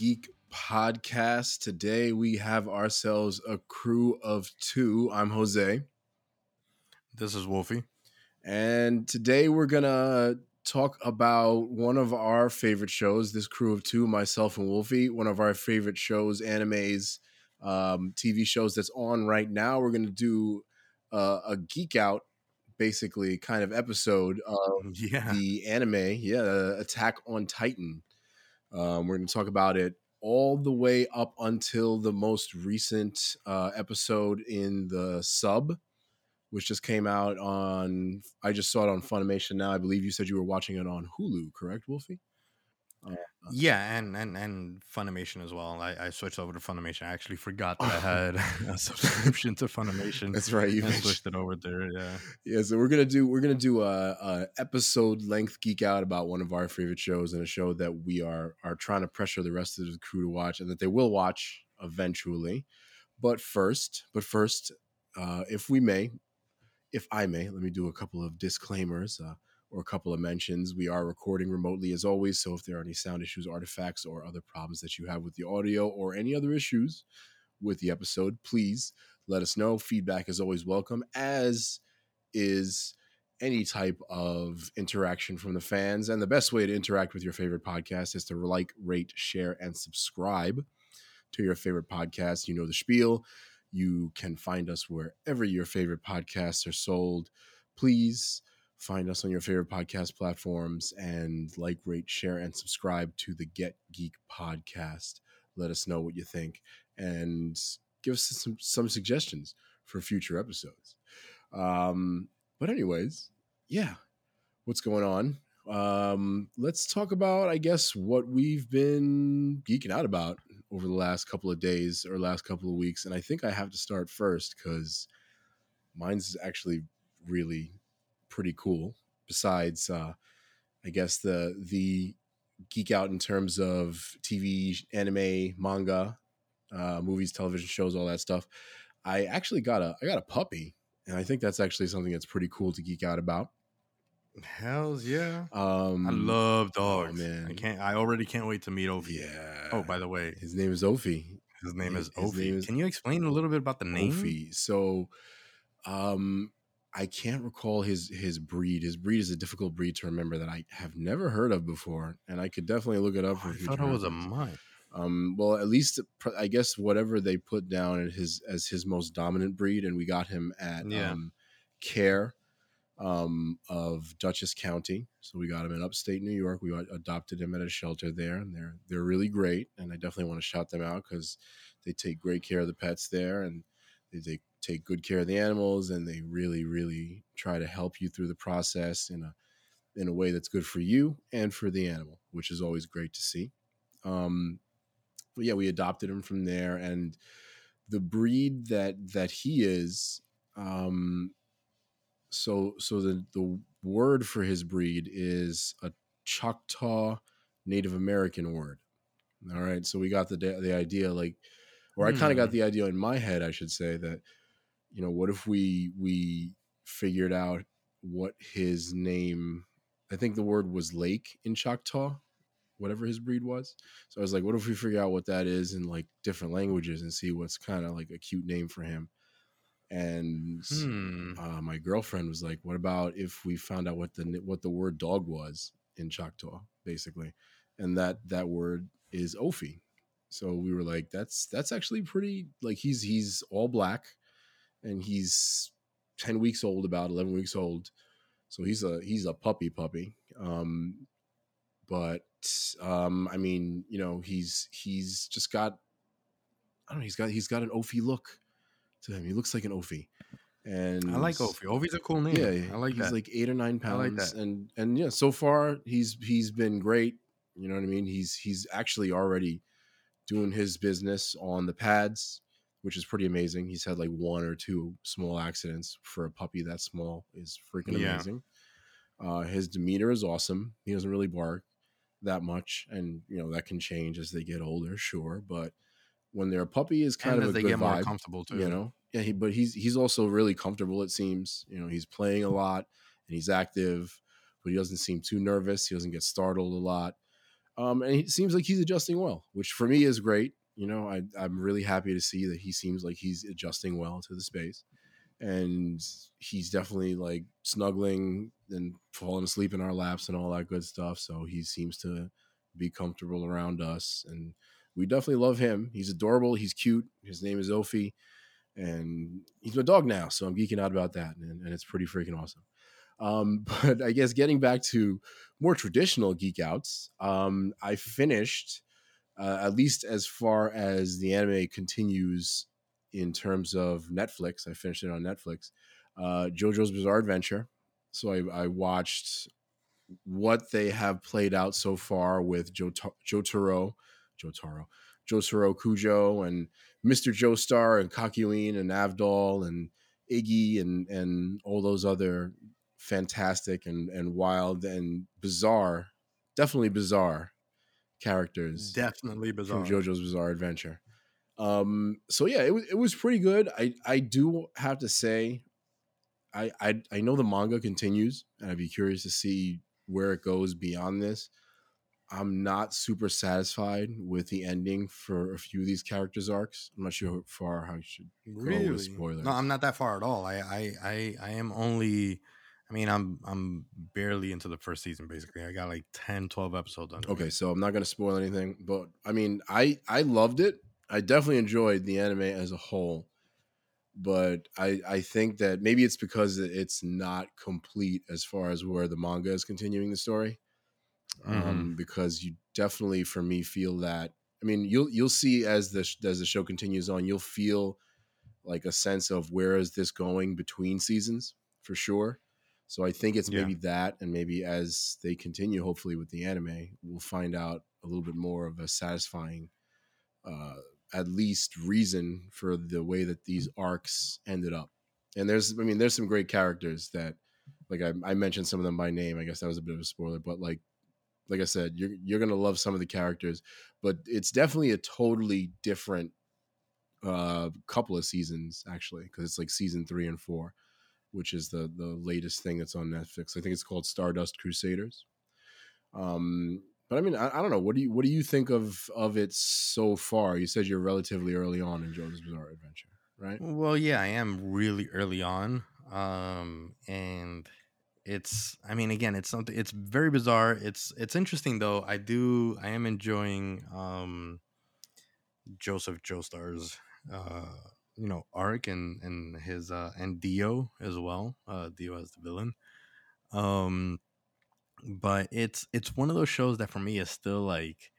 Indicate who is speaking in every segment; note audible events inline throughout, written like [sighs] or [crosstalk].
Speaker 1: Geek podcast. Today we have ourselves a crew of two. I'm Jose.
Speaker 2: This is Wolfie.
Speaker 1: And today we're going to talk about one of our favorite shows. This crew of two, myself and Wolfie, one of our favorite shows, animes, um, TV shows that's on right now. We're going to do uh, a geek out basically kind of episode of [laughs]
Speaker 2: Yeah.
Speaker 1: the anime, yeah, Attack on Titan. Um, we're going to talk about it all the way up until the most recent uh, episode in the sub, which just came out on. I just saw it on Funimation now. I believe you said you were watching it on Hulu, correct, Wolfie? Uh,
Speaker 2: Yeah, and and and Funimation as well. I, I switched over to Funimation. I actually forgot that I [laughs] had [laughs] a subscription to Funimation.
Speaker 1: That's right. You
Speaker 2: switched it over there. Yeah.
Speaker 1: Yeah, so we're gonna do we're gonna do a, a episode length geek out about one of our favorite shows and a show that we are are trying to pressure the rest of the crew to watch and that they will watch eventually. But first, but first, uh, if we may, if I may, let me do a couple of disclaimers uh, or a couple of mentions. We are recording remotely as always, so if there are any sound issues, artifacts, or other problems that you have with the audio or any other issues with the episode, please let us know. Feedback is always welcome, as is any type of interaction from the fans. And the best way to interact with your favorite podcast is to like, rate, share, and subscribe to your favorite podcast. You know the spiel. You can find us wherever your favorite podcasts are sold. Please find us on your favorite podcast platforms and like, rate, share, and subscribe to the Get Geek podcast. Let us know what you think and give us some, some suggestions for future episodes. Um, but anyways, yeah, what's going on? Um, let's talk about, I guess, what we've been geeking out about over the last couple of days or last couple of weeks. And I think I have to start first because mine's actually really pretty cool. Besides, uh, I guess the the geek out in terms of TV, anime, manga, uh, movies, television shows, all that stuff. I actually got a I got a puppy, and I think that's actually something that's pretty cool to geek out about.
Speaker 2: Hells yeah.
Speaker 1: Um,
Speaker 2: I love dogs.
Speaker 1: man.
Speaker 2: I can't. I already can't wait to meet Ophi.
Speaker 1: Yeah.
Speaker 2: Oh, by the way,
Speaker 1: his name is Ophi.
Speaker 2: his name is
Speaker 1: his
Speaker 2: Ophi.
Speaker 1: name is
Speaker 2: Can you explain a little bit about the name?
Speaker 1: Ophi. So, um, I can't recall his his breed. His breed is a difficult breed to remember that I have never heard of before, and I could definitely look it up.
Speaker 2: Oh, I thought it was a mutt.
Speaker 1: Um, well, at least I guess whatever they put down as his as his most dominant breed, and we got him at
Speaker 2: Yeah.
Speaker 1: um, Care um, of Dutchess County. So we got him in upstate New York. We adopted him at a shelter there, and they're they're really great. And I definitely want to shout them out because they take great care of the pets there, and they, they take good care of the animals, and they really really try to help you through the process in a in a way that's good for you and for the animal, which is always great to see. Um, but yeah, we adopted him from there, and the breed that that he is, um, so so the the word for his breed is a Choctaw Native American word. All right, so we got the the idea like, or I kind of got
Speaker 2: Hmm.
Speaker 1: the idea in my head, I should say that, you know, what if we we figured out what his name? I think the word was lake in Choctaw, whatever his breed was. So I was like, what if we figure out what that is in like different languages and see what's kind of like a cute name for him? And
Speaker 2: Hmm.
Speaker 1: uh, my girlfriend was like, "What about if we found out what the what the word dog was in Choctaw, basically?" And that that word is Ophi. So we were like, "That's that's actually pretty like he's he's all black, and he's ten weeks old, about eleven weeks old. So he's a he's a puppy puppy. Um, but um, I mean, you know, he's he's just got I don't know. He's got he's got an Ophi look to him. He looks like an Ophi. And
Speaker 2: I like Ophi. Ophi's a cool name.
Speaker 1: yeah,
Speaker 2: I like
Speaker 1: he's
Speaker 2: that.
Speaker 1: like eight or nine
Speaker 2: I
Speaker 1: pounds,
Speaker 2: like that.
Speaker 1: and and yeah, so far he's he's been great. You know what I mean? He's he's actually already doing his business on the pads, which is pretty amazing. He's had like one or two small accidents for a puppy that small is freaking
Speaker 2: Yeah.
Speaker 1: amazing. Uh, his demeanor is awesome. He doesn't really bark that much, and you know that can change as they get older, sure. But when they're a puppy, is kind
Speaker 2: and
Speaker 1: of a
Speaker 2: they
Speaker 1: good
Speaker 2: get more
Speaker 1: vibe
Speaker 2: comfortable too.
Speaker 1: you know yeah he, but he's he's also really comfortable it seems you know he's playing a lot and he's active but he doesn't seem too nervous he doesn't get startled a lot um and it seems like he's adjusting well which for me is great you know I, i'm really happy to see that he seems like he's adjusting well to the space and he's definitely like snuggling and falling asleep in our laps and all that good stuff so he seems to be comfortable around us and we definitely love him he's adorable he's cute his name is ophi and he's my dog now, so I'm geeking out about that, and, and it's pretty freaking awesome. Um, [laughs] but I guess getting back to more traditional geek outs, um, I finished uh, at least as far as the anime continues in terms of Netflix. I finished it on Netflix. Uh, JoJo's Bizarre Adventure. So I, I watched what they have played out so far with Joe Jotaro, Jotaro, Jotaro Kujo, and Mr. Joestar and Kakyoin and Avdol and Iggy and and all those other fantastic and and wild and bizarre, definitely bizarre characters
Speaker 2: Definitely bizarre.
Speaker 1: from JoJo's Bizarre Adventure. Um, so yeah, it was it was pretty good. I I do have to say, I I I know the manga continues, and I'd be curious to see where it goes beyond this. I'm not super satisfied with the ending for a few of these characters' arcs. I'm not sure how far how I should go
Speaker 2: really?
Speaker 1: with spoilers.
Speaker 2: No, I'm not that far at all. I, I, I, I am only. I mean, I'm I'm barely into the first season. Basically, I got like 10, 12 episodes on.
Speaker 1: Okay, so I'm not going to spoil anything, but I mean, I I loved it. I definitely enjoyed the anime as a whole, but I I think that maybe it's because it's not complete as far as where the manga is continuing the story. Um, because you definitely, for me, feel that. I mean, you'll you'll see as the sh- as the show continues on, you'll feel like a sense of where is this going between seasons for sure. So I think it's
Speaker 2: Yeah.
Speaker 1: maybe that, and maybe as they continue, hopefully with the anime, we'll find out a little bit more of a satisfying, uh, at least reason for the way that these arcs ended up. And there's, I mean, there's some great characters that, like I, I mentioned some of them by name. I guess that was a bit of a spoiler, but like, like I said, you're you're gonna love some of the characters, but it's definitely a totally different uh couple of seasons actually because it's like season three and four which is the the latest thing that's on netflix i think it's called stardust crusaders um but i mean i, I don't know what do you what do you think of of it so far you said you're relatively early on in jojo's bizarre adventure right
Speaker 2: Well, yeah, I am really early on. Um and it's I mean again, it's something it's very bizarre. It's it's interesting though. I do I am enjoying um Joseph Joestar's uh you know arc and and his uh and Dio as well. Uh Dio as the villain. Um but it's it's one of those shows that for me is still like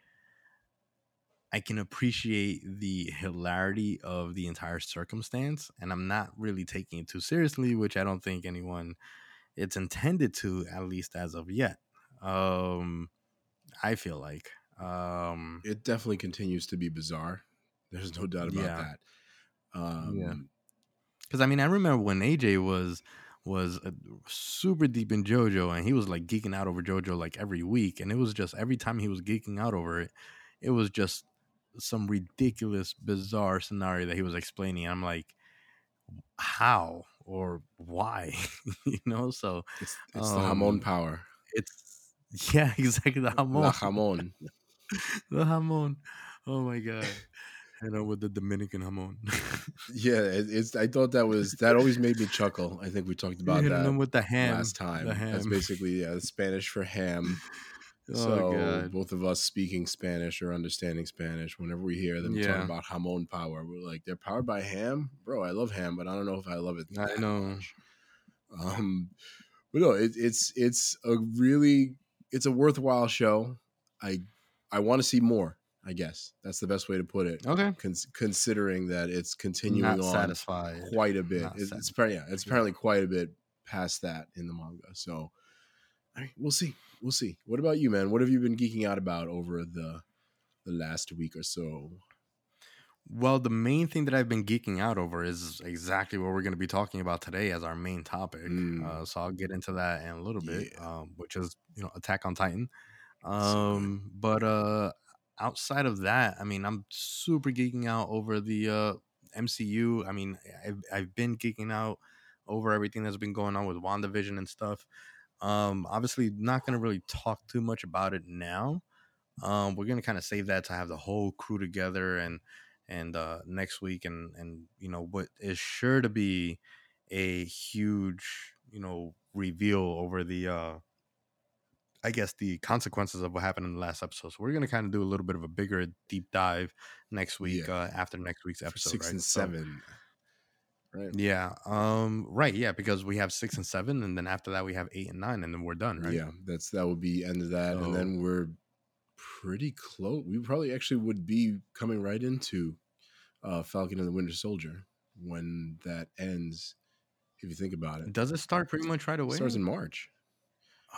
Speaker 2: I can appreciate the hilarity of the entire circumstance, and I'm not really taking it too seriously, which I don't think anyone it's intended to, at least as of yet. Um, I feel like, um,
Speaker 1: it definitely continues to be bizarre there's no doubt about
Speaker 2: Yeah.
Speaker 1: that um
Speaker 2: Yeah. because I mean, I remember when AJ was was uh, super deep in JoJo, and he was like geeking out over JoJo like every week, and it was just every time he was geeking out over it, it was just some ridiculous, bizarre scenario that he was explaining. I'm like, how or why, [laughs] you know? So
Speaker 1: it's, it's the
Speaker 2: um,
Speaker 1: hamon power
Speaker 2: it's [laughs] yeah, exactly the hamon,
Speaker 1: La hamon [laughs]
Speaker 2: the hamon. Oh my god. You know, with the Dominican hamon.
Speaker 1: yeah it, it's i thought that was that always made me chuckle i think we talked about that
Speaker 2: them with the ham.
Speaker 1: last time.
Speaker 2: The
Speaker 1: That's
Speaker 2: ham.
Speaker 1: basically yeah, Spanish for ham. [laughs]
Speaker 2: Oh,
Speaker 1: so
Speaker 2: God.
Speaker 1: both of us speaking Spanish or understanding Spanish, whenever we hear them
Speaker 2: Yeah.
Speaker 1: talking about hamon power, we're like, they're powered by ham, bro. I love ham, but I don't know if I love it.
Speaker 2: I know.
Speaker 1: much. Um, but no, it, it's it's a really it's a worthwhile show. I I want to see more. I guess that's the best way to put it.
Speaker 2: Okay.
Speaker 1: Cons- considering that it's continuing
Speaker 2: Not
Speaker 1: on
Speaker 2: satisfied.
Speaker 1: quite a bit. It's, it's apparently yeah, it's apparently quite a bit past that in the manga. So, I mean, we'll see. We'll see. What about you, man? What have you been geeking out about over the the last week or so?
Speaker 2: Well, the main thing that I've been geeking out over is exactly what we're going to be talking about today as our main topic.
Speaker 1: Mm.
Speaker 2: Uh, so I'll get into that in a little bit, um, which is you know Attack on Titan.
Speaker 1: So.
Speaker 2: Um, but uh, outside of that, I mean, I'm super geeking out over the uh, MCU. I mean, I've I've been geeking out over everything that's been going on with WandaVision and stuff. Um, obviously, not going to really talk too much about it now. Um, we're gonna kind of save that to have the whole crew together and and uh, next week and and you know what is sure to be a huge you know reveal over the uh I guess the consequences of what happened in the last episode. So we're gonna kind of do a little bit of a bigger deep dive next week
Speaker 1: Yeah.
Speaker 2: uh, after next week's episode.
Speaker 1: six
Speaker 2: right?
Speaker 1: and
Speaker 2: So-
Speaker 1: seven. Right.
Speaker 2: yeah. Um. Right. Yeah. Because we have six and seven, and then after that we have eight and nine, and then we're done. Right.
Speaker 1: Yeah, that's that would be end of that, and then we're pretty close. We probably actually would be coming right into uh, Falcon and the Winter Soldier when that ends. If you think about it,
Speaker 2: Does it start pretty much right
Speaker 1: it
Speaker 2: away?
Speaker 1: starts in March.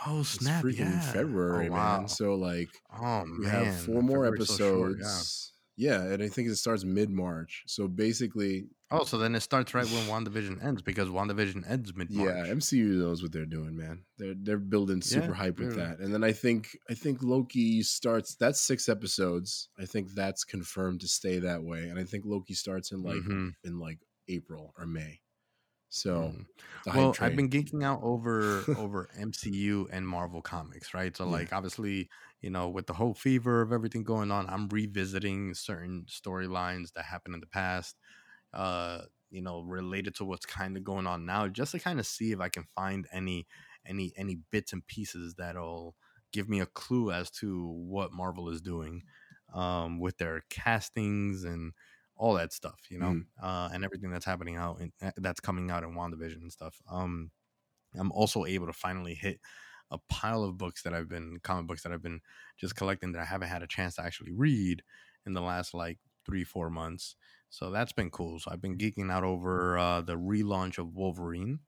Speaker 2: Oh
Speaker 1: It's
Speaker 2: snap!
Speaker 1: freaking
Speaker 2: yeah.
Speaker 1: February,
Speaker 2: oh, wow.
Speaker 1: man. So like
Speaker 2: Oh
Speaker 1: we
Speaker 2: man,
Speaker 1: have four more
Speaker 2: February's so short,
Speaker 1: episodes. yeah. and I think it starts mid March. So basically.
Speaker 2: Oh, so then it starts right when WandaVision ends because WandaVision ends mid March.
Speaker 1: yeah, MCU knows what they're doing, man. They're they're building super
Speaker 2: Yeah,
Speaker 1: hype with
Speaker 2: they're-
Speaker 1: that. And then I think I think Loki starts that's six episodes. I think that's confirmed to stay that way. And I think Loki starts in like
Speaker 2: Mhm.
Speaker 1: in like April or May. So
Speaker 2: Mhm. well. I've been geeking out over over MCU and Marvel comics, right? So
Speaker 1: Yeah.
Speaker 2: like obviously, you know, with the whole fever of everything going on, I'm revisiting certain storylines that happened in the past, uh, you know, related to what's kind of going on now, just to kind of see if I can find any any any bits and pieces that'll give me a clue as to what Marvel is doing um with their castings and all that stuff, you know,
Speaker 1: Mhm.
Speaker 2: uh, and everything that's happening out in, uh, that's coming out in WandaVision and stuff. Um, I'm also able to finally hit a pile of books that I've been comic books that I've been just collecting that I haven't had a chance to actually read in the last like three four months. So that's been cool. So I've been geeking out over uh, the relaunch of Wolverine,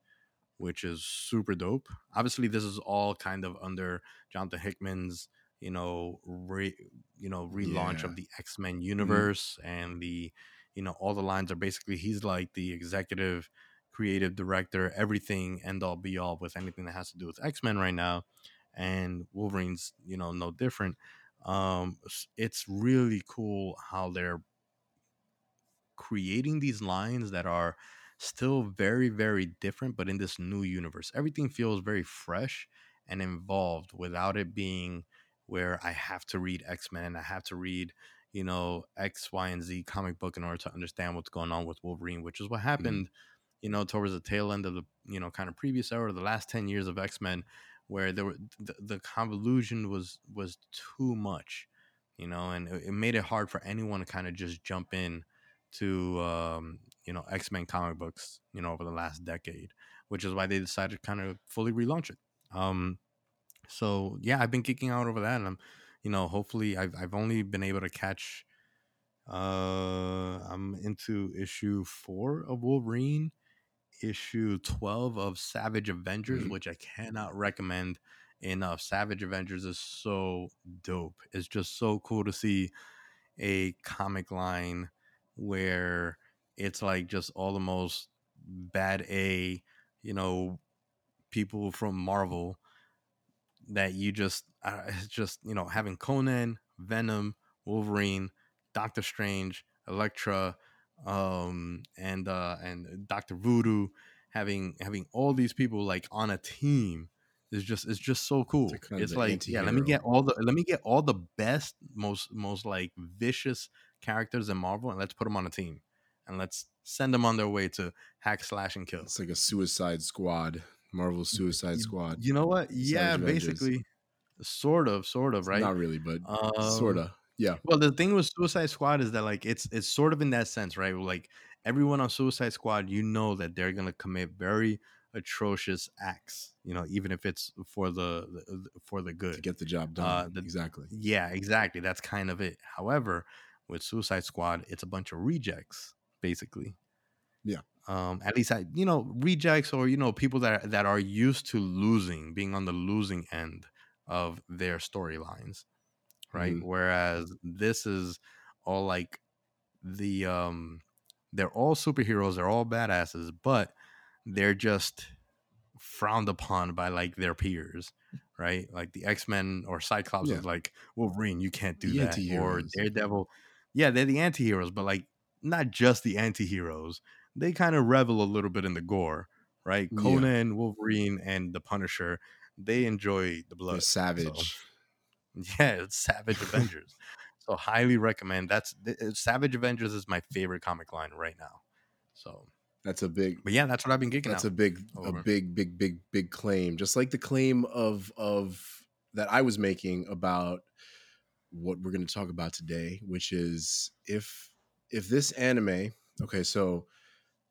Speaker 2: which is super dope. Obviously, this is all kind of under Jonathan Hickman's you know re, you know relaunch
Speaker 1: Yeah.
Speaker 2: of the X Men universe and the you know all the lines are basically he's like the executive creative director everything end all be all with anything that has to do with x-men right now and wolverine's you know no different. Um it's really cool how they're creating these lines that are still very very different but in this new universe. Everything feels very fresh and involved without it being where i have to read x-men i have to read you know x y and z comic book in order to understand what's going on with wolverine which is what happened you know towards the tail end of the you know kind of previous era the last 10 years of x-men where there were the, the convolution was was too much you know and it, it made it hard for anyone to kind of just jump in to um you know x-men comic books you know over the last decade which is why they decided to kind of fully relaunch it. Um so yeah i've been kicking out over that and i'm you know hopefully i've, I've only been able to catch uh i'm into issue four of wolverine issue 12 of savage avengers
Speaker 1: Mhm.
Speaker 2: which i cannot recommend enough savage avengers is so dope it's just so cool to see a comic line where it's like just all the most bad a you know people from marvel that you just uh, [laughs] it's just you know having conan venom wolverine doctor strange elektra um and uh and dr voodoo having having all these people like on a team is just it's just so cool.
Speaker 1: It's
Speaker 2: it's like yeah let me get all the let me get all the best most most like vicious characters in marvel and let's put them on a team and let's send them on their way to hack slash and kill.
Speaker 1: It's like a Suicide Squad, Marvel Suicide Squad.
Speaker 2: you know what yeah
Speaker 1: Savage Avengers.
Speaker 2: basically sort of sort of right
Speaker 1: Not really, but
Speaker 2: um,
Speaker 1: sorta. Yeah.
Speaker 2: well, the thing with Suicide Squad is that like it's it's sort of in that sense, right? Like everyone on Suicide Squad, you know that they're gonna commit very atrocious acts, you know, even if it's for the, the for the good To
Speaker 1: get the job done.
Speaker 2: Uh, the-
Speaker 1: exactly.
Speaker 2: Yeah, exactly. That's kind of it. However, with Suicide Squad, it's a bunch of rejects, basically.
Speaker 1: Yeah.
Speaker 2: Um, at least I, you know, rejects or you know people that are, that are used to losing, being on the losing end of their storylines, right?
Speaker 1: Mhm.
Speaker 2: Whereas this is all like the um they're all superheroes, they're all badasses, but they're just frowned upon by like their peers, right? Like the X Men or Cyclops
Speaker 1: Yeah.
Speaker 2: is like Wolverine, you can't do
Speaker 1: The
Speaker 2: that, or
Speaker 1: anti-heroes.
Speaker 2: Daredevil. Yeah, they're the anti-heroes, but like not just the anti-heroes. They kind of revel a little bit in the gore, right?
Speaker 1: Yeah.
Speaker 2: Conan, Wolverine, and the Punisher, they enjoy the blood.
Speaker 1: They're
Speaker 2: so-
Speaker 1: savage. [laughs]
Speaker 2: yeah, it's Savage Avengers. So highly recommend. That's th- uh, Savage Avengers is my favorite comic line right now. So,
Speaker 1: That's a big
Speaker 2: but yeah, that's what I've been geeking
Speaker 1: that's
Speaker 2: out.
Speaker 1: a big a big big big big claim just like the claim of of that i was making about what we're going to talk about today which is if if this anime okay so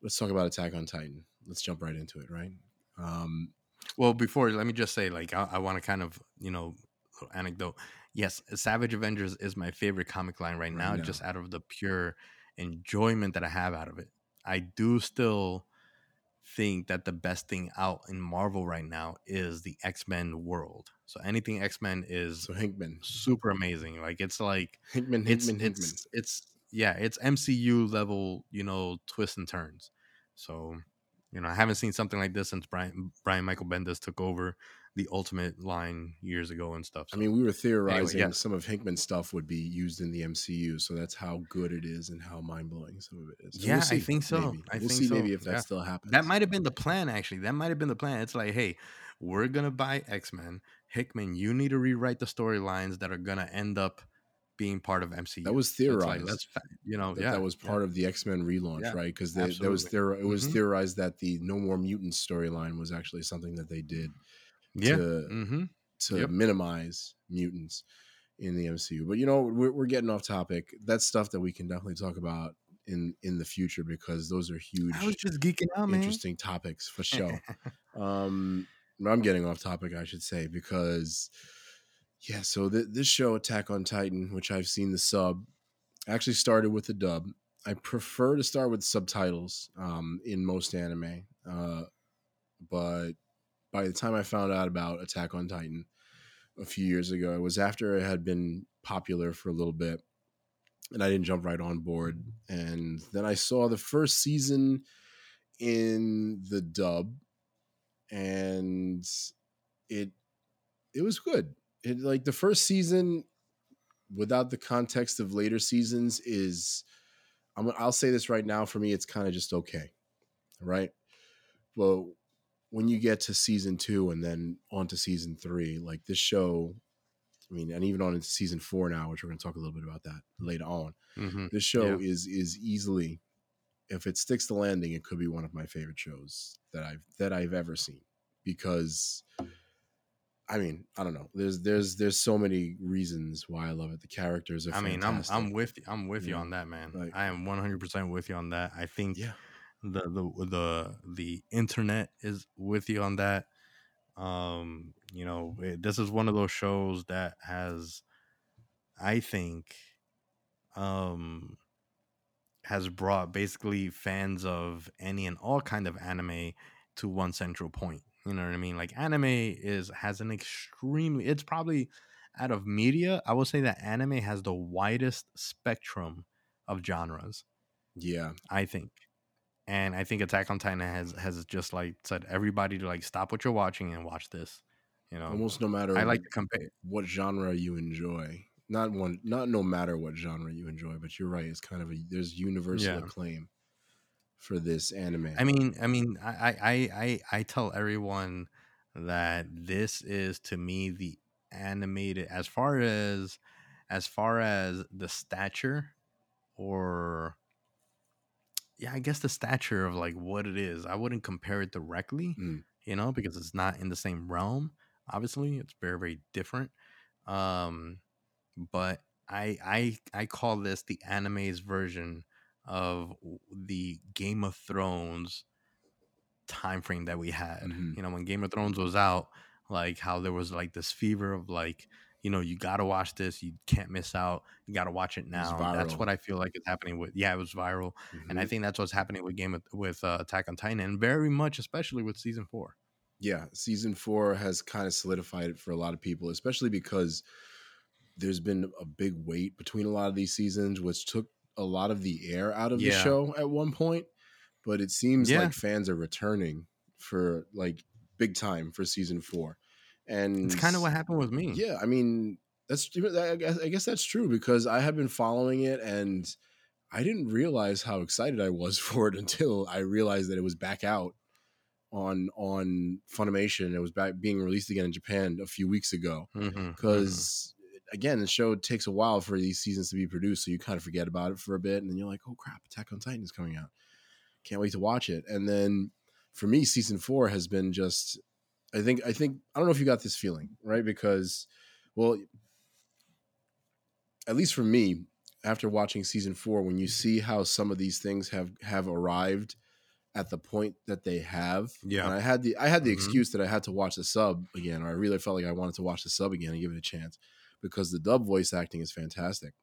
Speaker 1: let's talk about attack on titan let's jump right into it right um
Speaker 2: Well, before let me just say, like, I, I want to kind of, you know, little anecdote. Yes, Savage Avengers is my favorite comic line right,
Speaker 1: Right
Speaker 2: now,
Speaker 1: now.
Speaker 2: just out of the pure enjoyment that I have out of it. I do still think that the best thing out in Marvel right now is the X Men world. So anything X Men is
Speaker 1: so hickman
Speaker 2: super amazing. Like it's like
Speaker 1: hickman
Speaker 2: it's
Speaker 1: hickman hickman
Speaker 2: it's it's yeah, it's MCU level, you know, twists and turns. So, you know, I haven't seen something like this since Brian Brian Michael Bendis took over the Ultimate line years ago and stuff.
Speaker 1: I mean, we were theorizing
Speaker 2: yeah.
Speaker 1: some of Hickman's stuff would be used in the MCU, so that's how good it is and how mind blowing some of it is.
Speaker 2: Yeah, I
Speaker 1: see,
Speaker 2: think so.
Speaker 1: maybe.
Speaker 2: I
Speaker 1: we'll
Speaker 2: think
Speaker 1: see
Speaker 2: so.
Speaker 1: maybe if that
Speaker 2: Yeah.
Speaker 1: still happens.
Speaker 2: that might have been the plan actually. That might have been the plan. It's like, hey, we're gonna buy X-Men. Hickman, you need to rewrite the storylines that are gonna end up being part of MCU.
Speaker 1: That was
Speaker 2: So like,
Speaker 1: theorized.
Speaker 2: let's you know,
Speaker 1: that,
Speaker 2: yeah,
Speaker 1: that was
Speaker 2: yeah.
Speaker 1: part of the X Men relaunch,
Speaker 2: Yeah,
Speaker 1: right? Because there was theor- it was
Speaker 2: Mhm.
Speaker 1: theorized that the No More Mutants storyline was actually something that they did
Speaker 2: yeah.
Speaker 1: to
Speaker 2: mm-hmm.
Speaker 1: to
Speaker 2: Yep.
Speaker 1: minimize mutants in the MCU. But you know, we're, we're getting off topic. That's stuff that we can definitely talk about in in the future because those are huge,
Speaker 2: I was just geeking out, man.
Speaker 1: interesting topics for [laughs] sure. um, I'm getting off topic, I should say, because yeah. So th- this show, Attack on Titan, which I've seen the sub, actually started with the dub. I prefer to start with subtitles um, in most anime, uh, but by the time I found out about Attack on Titan a few years ago, it was after it had been popular for a little bit, and I didn't jump right on board. And then I saw the first season in the dub, and it it was good. It like the first season without the context of later seasons is I'm, I'll say this right now for me it's kind of just okay right but when you get to season two and then on to season three like this show i mean and even on into season four now which we're going to talk a little bit about that later on
Speaker 2: mm-hmm.
Speaker 1: this show
Speaker 2: Yeah.
Speaker 1: is is easily if it sticks the landing it could be one of my favorite shows that i've that i've ever seen because i mean i don't know there's there's there's so many reasons why i love it the characters are
Speaker 2: I mean, I'm. I'm with you. I'm with you on that, man.
Speaker 1: Like-
Speaker 2: I am 100 percent with you on that. I think
Speaker 1: yeah
Speaker 2: the the the the internet is with you on that. Um, you know, it, this is one of those shows that has, I think, um, has brought basically fans of any and all kind of anime to one central point. You know what I mean? Like anime is has an extremely. It's probably out of media. I would say that anime has the widest spectrum of genres.
Speaker 1: yeah
Speaker 2: I think. And I think Attack on Titan has has just like said everybody to like stop what you're watching and watch this. You know,
Speaker 1: almost no matter
Speaker 2: I like to compare.
Speaker 1: what genre you enjoy not one not no matter what genre you enjoy but you're right it's kind of a there's universal
Speaker 2: Yeah.
Speaker 1: acclaim for this anime
Speaker 2: I mean, I mean, I, I, I, I, tell everyone that this is to me the animated as far as as far as the stature or yeah, I guess the stature of like what it is. I wouldn't compare it directly,
Speaker 1: Mm.
Speaker 2: you know, because it's not in the same realm. Obviously, it's very, very different. Um, but I, I, I call this the anime's version of the Game of Thrones time frame that we had.
Speaker 1: Mhm.
Speaker 2: You know, when Game of Thrones was out, like how there was like this fever of like, you know, you got to watch this, you can't miss out, you got to watch it now. That's what I feel like is happening with. Yeah, it was viral, and I
Speaker 1: Mhm.
Speaker 2: think that's what's happening with Game of, with uh, Attack on Titan, and very much, especially with season four.
Speaker 1: yeah season four has kind of solidified it for a lot of people especially because there's been a big wait between a lot of these seasons, which took a lot of the air out of the show at one point. But it seems
Speaker 2: Yeah.
Speaker 1: like fans are returning for like big time for season four, and
Speaker 2: It's kind of what happened with me.
Speaker 1: yeah, I mean, that's I guess, I guess that's true because I have been following it and I didn't realize how excited I was [laughs] for it until I realized that it was back out on on Funimation. It was back being released again in Japan a few weeks ago
Speaker 2: mm-hmm, mm-hmm.
Speaker 1: because again, the show takes a while for these seasons to be produced, so you kind of forget about it for a bit, and then you're like, "Oh crap, Attack on Titan is coming out! Can't wait to watch it." And then for me, season four has been just, I think, I think, I don't know if you got this feeling, right? Because, well, at least for me, after watching season four, when you see how some of these things have have arrived at the point that they have,
Speaker 2: Yeah.
Speaker 1: and I had the I had the
Speaker 2: Mhm.
Speaker 1: excuse that I had to watch the sub again, or I really felt like I wanted to watch the sub again and give it a chance because the dub voice acting is fantastic.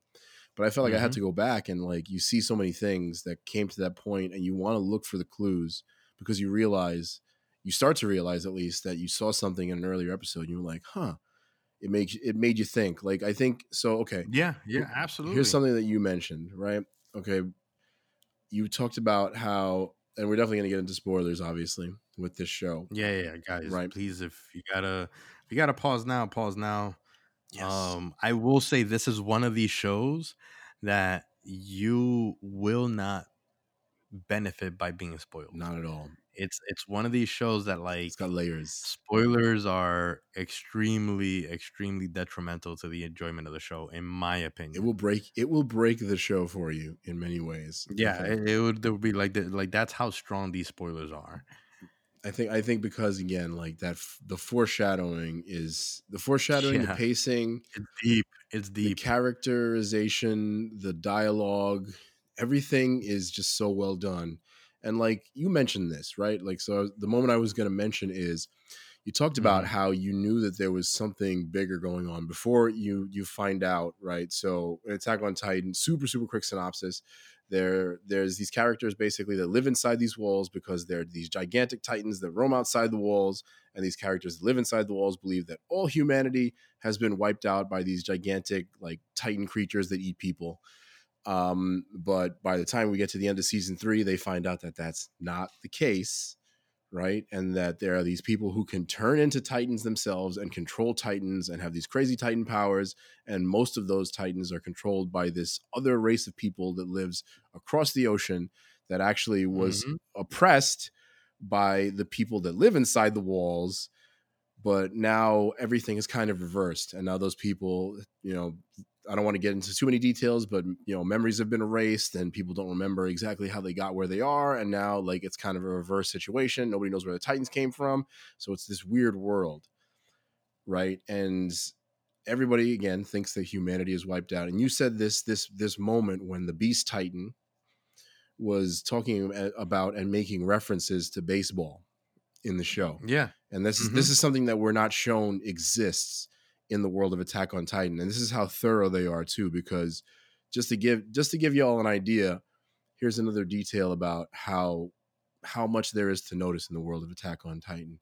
Speaker 1: But I felt like I had
Speaker 2: Mhm.
Speaker 1: to go back and like you see so many things that came to that point, and you want to look for the clues because you realize you start to realize at least that you saw something in an earlier episode. And you were like, huh. It makes it made you think. Like I think so. Okay,
Speaker 2: Yeah, yeah, absolutely.
Speaker 1: Here's something that you mentioned, right? Okay. You talked about how, and we're definitely going to get into spoilers, obviously, with this show.
Speaker 2: Yeah, yeah, yeah, guys.
Speaker 1: Right.
Speaker 2: Please, if you gotta, if you gotta pause now, pause now.
Speaker 1: Yes.
Speaker 2: Um, I will say this is one of these shows that you will not benefit by being spoiled.
Speaker 1: Not at all.
Speaker 2: It's it's one of these shows that like
Speaker 1: It's got layers.
Speaker 2: spoilers are extremely extremely detrimental to the enjoyment of the show, in my opinion.
Speaker 1: It will break. It will break the show for you in many ways.
Speaker 2: Yeah, it, it would, there would be like the, like that's how strong these spoilers are.
Speaker 1: I think. I think because again, like that, f- the foreshadowing is the foreshadowing, the pacing,
Speaker 2: It's deep. It's
Speaker 1: the
Speaker 2: deep.
Speaker 1: characterization, the dialogue, everything is just so well done. And like you mentioned this, right? Like so the moment I was going to mention is you talked about
Speaker 2: Mhm.
Speaker 1: how you knew that there was something bigger going on before you you find out, right? So Attack on Titan, super super quick synopsis. There there's these characters basically that live inside these walls because they're these gigantic titans that roam outside the walls and these characters that live inside the walls believe that all humanity has been wiped out by these gigantic like titan creatures that eat people. Um, but by the time we get to the end of season three they find out that that's not the case right and that there are these people who can turn into titans themselves and control titans and have these crazy titan powers and most of those titans are controlled by this other race of people that lives across the ocean that actually was
Speaker 2: Mhm.
Speaker 1: oppressed by the people that live inside the walls but now everything is kind of reversed and now those people you know i don't want to get into too many details but you know memories have been erased and people don't remember exactly how they got where they are and now like it's kind of a reverse situation. Nobody knows where the titans came from so it's this weird world right? And everybody again thinks that humanity is wiped out. And you said this this this moment when the beast titan was talking about and making references to baseball in the show.
Speaker 2: Yeah.
Speaker 1: and this is mm-hmm. this is something that we're not shown exists in the world of Attack on Titan, and this is how thorough they are too. Because just to give just to give you all an idea, here's another detail about how how much there is to notice in the world of Attack on Titan.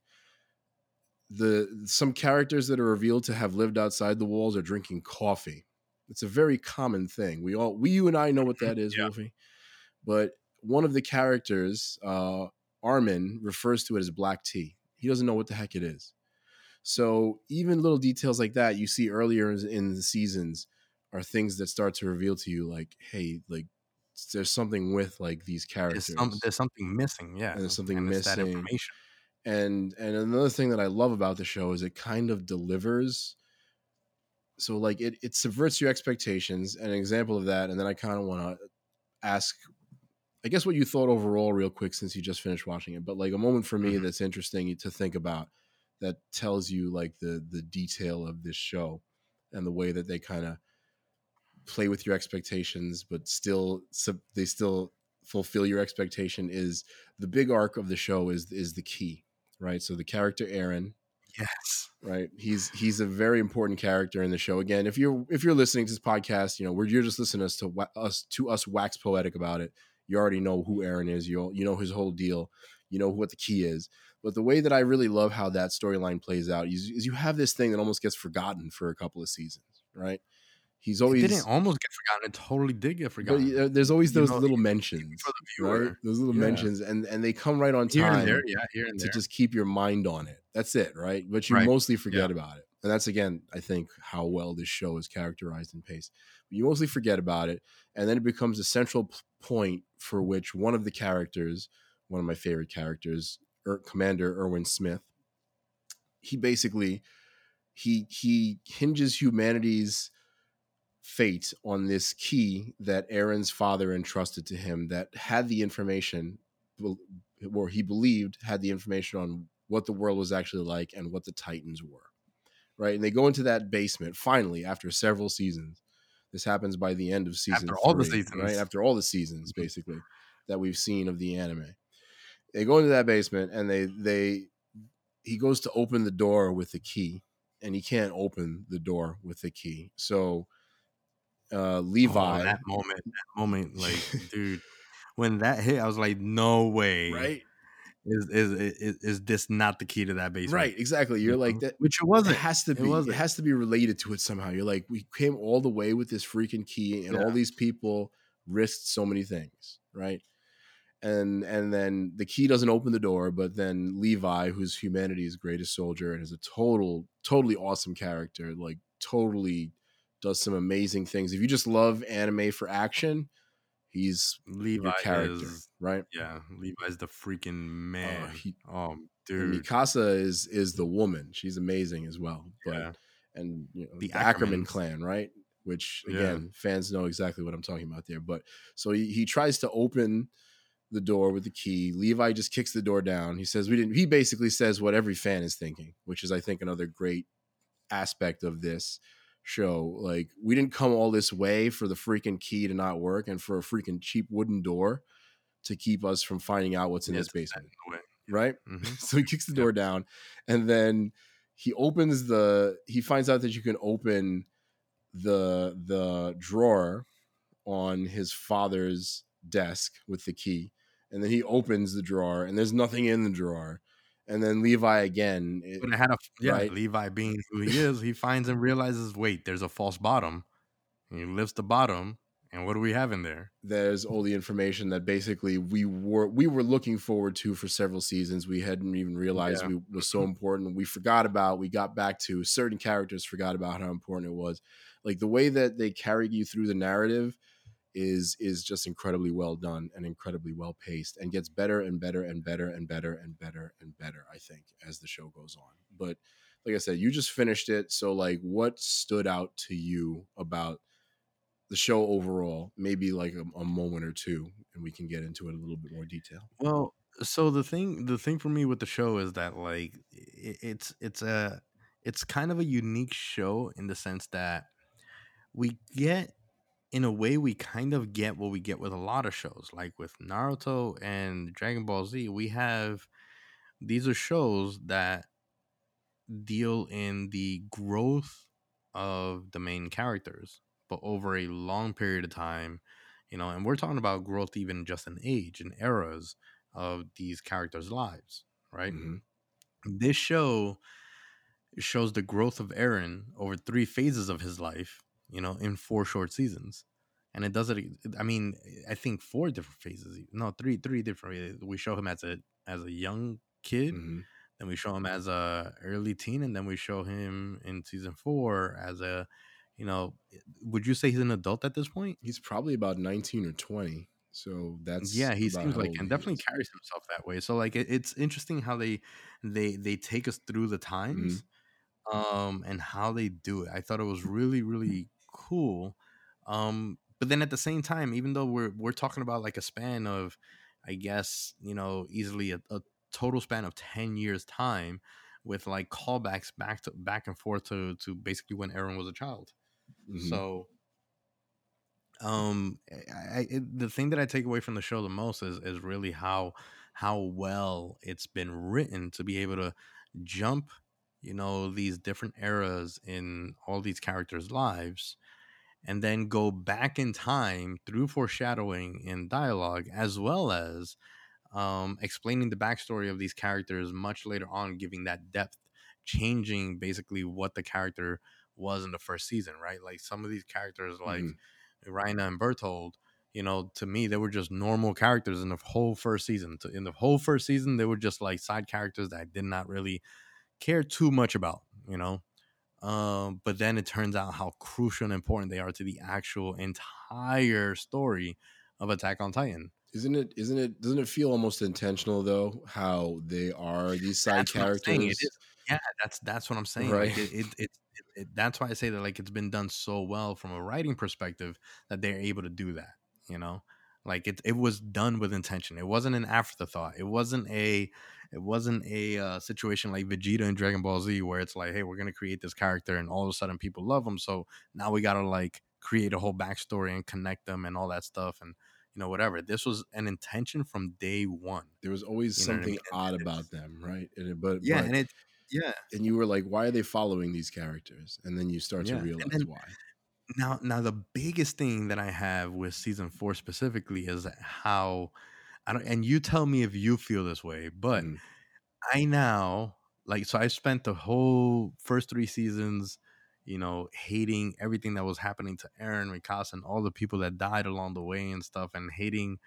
Speaker 1: The some characters that are revealed to have lived outside the walls are drinking coffee. It's a very common thing. We all we you and I know what that is,
Speaker 2: Yeah.
Speaker 1: Wolfie. But one of the characters, uh, Armin, refers to it as black tea. He doesn't know what the heck it is. So even little details like that you see earlier in- the seasons are things that start to reveal to you, like, hey, like there's something with like these
Speaker 2: There's,
Speaker 1: characters.
Speaker 2: some, there's something missing. Yeah.
Speaker 1: And there's something
Speaker 2: that
Speaker 1: missing.
Speaker 2: information.
Speaker 1: and and another thing that I love about the show is it kind of delivers. So like it it subverts your expectations. An example of that, and then I kind of want to ask, I guess what you thought overall, real quick, since you just finished watching it. But like a moment for me
Speaker 2: Mhm.
Speaker 1: that's interesting to think about that tells you like the the detail of this show and the way that they kind of play with your expectations, but still sub- they still fulfill your expectation. Is the big arc of the show is is the key, right? So the character Eren,
Speaker 2: Yes.
Speaker 1: right? He's he's a very important character in the show. Again, if you're if you're listening to this podcast, you know, we're you're just listening to us to us to us wax poetic about it. You already know who Eren is. You you know his whole deal. You know what the key is. But the way that I really love how that storyline plays out is, is you have this thing that almost gets forgotten for a couple of seasons, right? He's
Speaker 2: It
Speaker 1: always
Speaker 2: didn't almost get forgotten. It totally did get
Speaker 1: but
Speaker 2: forgotten.
Speaker 1: uh, there's always
Speaker 2: You
Speaker 1: those
Speaker 2: know,
Speaker 1: little mentions,
Speaker 2: for the
Speaker 1: right? Those little
Speaker 2: Yeah.
Speaker 1: mentions, and and they come right on
Speaker 2: Here and
Speaker 1: time
Speaker 2: there, yeah, here and
Speaker 1: to
Speaker 2: there.
Speaker 1: just keep your mind on it. That's it, right? But you
Speaker 2: Right.
Speaker 1: mostly forget about it, and that's again, I think, how well this show is characterized and paced. You mostly forget about it, and then it becomes a central point for which one of the characters, one of my favorite characters, er, Commander Erwin Smith, he basically he he hinges humanity's fate on this key that Eren's father entrusted to him that had the information or he believed had the information on what the world was actually like and what the titans were right and they go into that basement finally after several seasons this happens by the end of season
Speaker 2: After all the seasons.
Speaker 1: right after all the seasons
Speaker 2: Mhm.
Speaker 1: basically that we've seen of the anime they go into that basement and they they he goes to open the door with the key and he can't open the door with the key. So uh
Speaker 2: Oh,
Speaker 1: levi
Speaker 2: that moment, that moment, [laughs] like, dude, when that hit, I was like, no way,
Speaker 1: right?
Speaker 2: Is is is, is this not the key to that basement?
Speaker 1: right exactly. You're like that
Speaker 2: which it
Speaker 1: it
Speaker 2: wasn't.
Speaker 1: has to be it,
Speaker 2: wasn't.
Speaker 1: has to be related to it somehow. You're like we came all the way with this freaking key and all these people risked so many things right and and then the key doesn't open the door but then levi who's humanity's greatest soldier and is a total totally awesome character like totally does some amazing things if you just love anime for action he's
Speaker 2: Levi
Speaker 1: character
Speaker 2: is,
Speaker 1: right
Speaker 2: yeah, Levi's the freaking oh, man.
Speaker 1: he-
Speaker 2: oh, dude,
Speaker 1: mikasa is is the woman she's amazing as well but
Speaker 2: yeah,
Speaker 1: and you know,
Speaker 2: The
Speaker 1: the, Ackerman clan, right? Which
Speaker 2: Yeah.
Speaker 1: again, fans know exactly what I'm talking about there. But so he, he tries to open the door with the key. Levi just kicks the door down. He says, We didn't, he basically says what every fan is thinking, which is, I think, another great aspect of this show. Like, we didn't come all this way for the freaking key to not work and for a freaking cheap wooden door to keep us from finding out what's in this basement, right?
Speaker 2: Mhm. [laughs]
Speaker 1: so he kicks the door down and then he opens the he finds out that you can open the the drawer on his father's desk with the key and then he opens the drawer and there's nothing in the drawer and then levi again it-
Speaker 2: But it had a yeah,
Speaker 1: Right.
Speaker 2: Levi being who he [laughs] is, he finds and realizes, wait, there's a false bottom. And he lifts the bottom, and what do we have in there?
Speaker 1: there's all the information that basically we were we were looking forward to for several seasons we hadn't even realized
Speaker 2: Yeah.
Speaker 1: we was so important we forgot about we got back to certain characters forgot about how important it was like the way that they carried you through the narrative is is just incredibly well done and incredibly well paced and gets better and better and better and better and better and better i think as the show goes on. But like i said you just finished it so like what stood out to you about the show overall? Maybe like a, a moment or two and we can get into it a little bit more detail.
Speaker 2: Well, so the thing, the thing for me with the show is that like it, it's it's a it's kind of a unique show in the sense that we get in a way we kind of get what we get with a lot of shows like with Naruto and Dragon Ball Z we have these are shows that deal in the growth of the main characters but over a long period of time you know and we're talking about growth even just in age and eras of these characters lives right
Speaker 1: Mhm.
Speaker 2: this show shows the growth of Eren over three phases of his life, you know, in four short seasons. And it does it I mean, I think four different phases. No, three three different we show him as a as a young kid,
Speaker 1: Mhm.
Speaker 2: then we show him as a early teen and then we show him in season 4 as a you know, would you say he's an adult at this point?
Speaker 1: he's probably about 19 or 20 so that's
Speaker 2: yeah he seems like and definitely
Speaker 1: is.
Speaker 2: carries himself that way so like it, it's interesting how they they they take us through the times um and how they do it i thought it was really really cool um but then at the same time even though we're we're talking about like a span of i guess you know easily a, a total span of 10 years time with like callbacks back to back and forth to to basically when eren was a child
Speaker 1: Mhm.
Speaker 2: so, um, I, I it, the thing that I take away from the show the most is is really how how well it's been written to be able to jump, you know, these different eras in all these characters' lives, and then go back in time through foreshadowing and dialogue, as well as um, explaining the backstory of these characters much later on, giving that depth, changing basically what the character was in the first season, right? Like some of these characters, like
Speaker 1: Mhm.
Speaker 2: Reiner and Bertholdt, you know, to me, they were just normal characters in the whole first season. In the whole first season, they were just like side characters that I did not really care too much about, you know. Um, but then it turns out how crucial and important they are to the actual entire story of Attack on Titan.
Speaker 1: Isn't it? Isn't it? Doesn't it feel almost intentional though? How they are these side
Speaker 2: That's what I'm saying,
Speaker 1: characters.
Speaker 2: Yeah, that's that's what I'm saying.
Speaker 1: right?
Speaker 2: Like it, it, it, it, it, that's why I say that like it's been done so well from a writing perspective that they're able to do that. You know, like it it was done with intention. It wasn't an afterthought. It wasn't a it wasn't a uh, situation like Vegeta in Dragon Ball Z where it's like, hey, we're gonna create this character and all of a sudden people love him, so now we gotta like create a whole backstory and connect them and all that stuff and you know whatever. This was an intention from day one.
Speaker 1: There was always
Speaker 2: You know what I
Speaker 1: something
Speaker 2: mean?
Speaker 1: Odd
Speaker 2: and
Speaker 1: about them, right? And it, but
Speaker 2: Yeah,
Speaker 1: but,
Speaker 2: and it yeah.
Speaker 1: and you were like, why are they following these characters? And then you start
Speaker 2: Yeah,
Speaker 1: to realize
Speaker 2: then-
Speaker 1: why.
Speaker 2: now now the biggest thing that i have with season four specifically is how i don't and you tell me if you feel this way but
Speaker 1: Mm.
Speaker 2: i now like so i spent the whole first three seasons you know hating everything that was happening to eren mikasa and all the people that died along the way and stuff and hating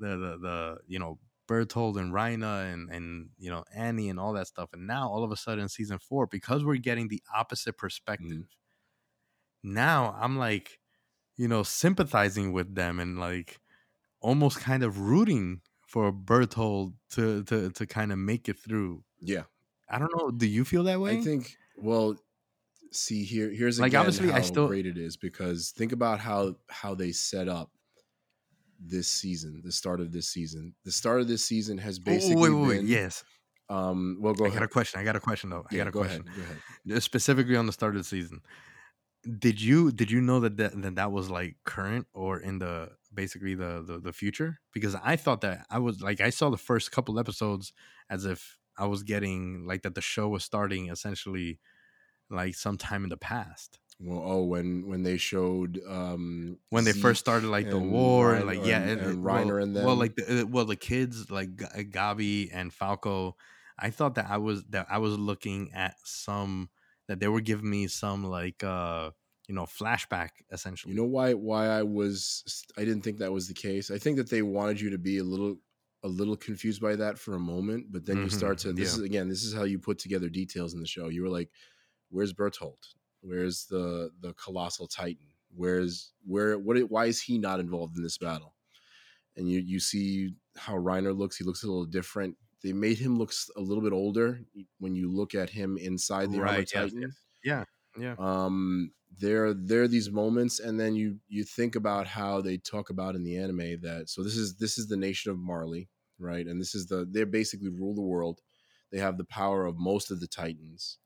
Speaker 2: the the, the you know Bertholdt and Reiner and and you know Annie and all that stuff and now all of a sudden season 4 because we're getting the opposite perspective now I'm like, you know, sympathizing with them and like almost kind of rooting for Bertholdt to to to kind of make it through.
Speaker 1: Yeah,
Speaker 2: I don't know. Do you feel that way?
Speaker 1: I think. Well, see here. Here's
Speaker 2: Like,
Speaker 1: again
Speaker 2: obviously, I
Speaker 1: how
Speaker 2: still-
Speaker 1: great it is because think about how how they set up this season, the start of this season. The start of this season has
Speaker 2: Oh,
Speaker 1: basically
Speaker 2: wait, wait, wait.
Speaker 1: been.
Speaker 2: Yes,
Speaker 1: Um. Well, go
Speaker 2: I
Speaker 1: ahead.
Speaker 2: got a question. I got a question though. I got a
Speaker 1: go
Speaker 2: question.
Speaker 1: ahead. Go ahead.
Speaker 2: Specifically on the start of the season. Did you did you know that that, that that was like current or in the basically the, the the future? Because I thought that I was like I saw the first couple episodes as if I was getting like that the show was starting essentially like sometime in the past
Speaker 1: Well, oh, when when they showed um
Speaker 2: when they first started like the war and
Speaker 1: Reiner
Speaker 2: like yeah
Speaker 1: and-
Speaker 2: and,
Speaker 1: and
Speaker 2: well-
Speaker 1: Reiner and
Speaker 2: well like the uh, well the kids like uh, Gabi and Falco I thought that I was that I was looking at some that they were giving me some like uh you know flashback essentially
Speaker 1: You know why why I was I didn't think that was the case. I think that they wanted you to be a little a little confused by that for a moment, but then you start
Speaker 2: Mhm,
Speaker 1: to this
Speaker 2: yeah.
Speaker 1: is again this is how you put together details in the show. You were like, where's Bertholdt? Where's the the colossal titan? Where's where what why is he not involved in this battle? And you you see how Reiner looks. He looks a little different. They made him look a little bit older when you look at him inside the armor
Speaker 2: Right, yes,
Speaker 1: titan
Speaker 2: yeah yeah
Speaker 1: um there there are these moments and then you you think about how they talk about in the anime that so this is this is the nation of marley right? And this is the they basically rule the world. They have the power of most of the titans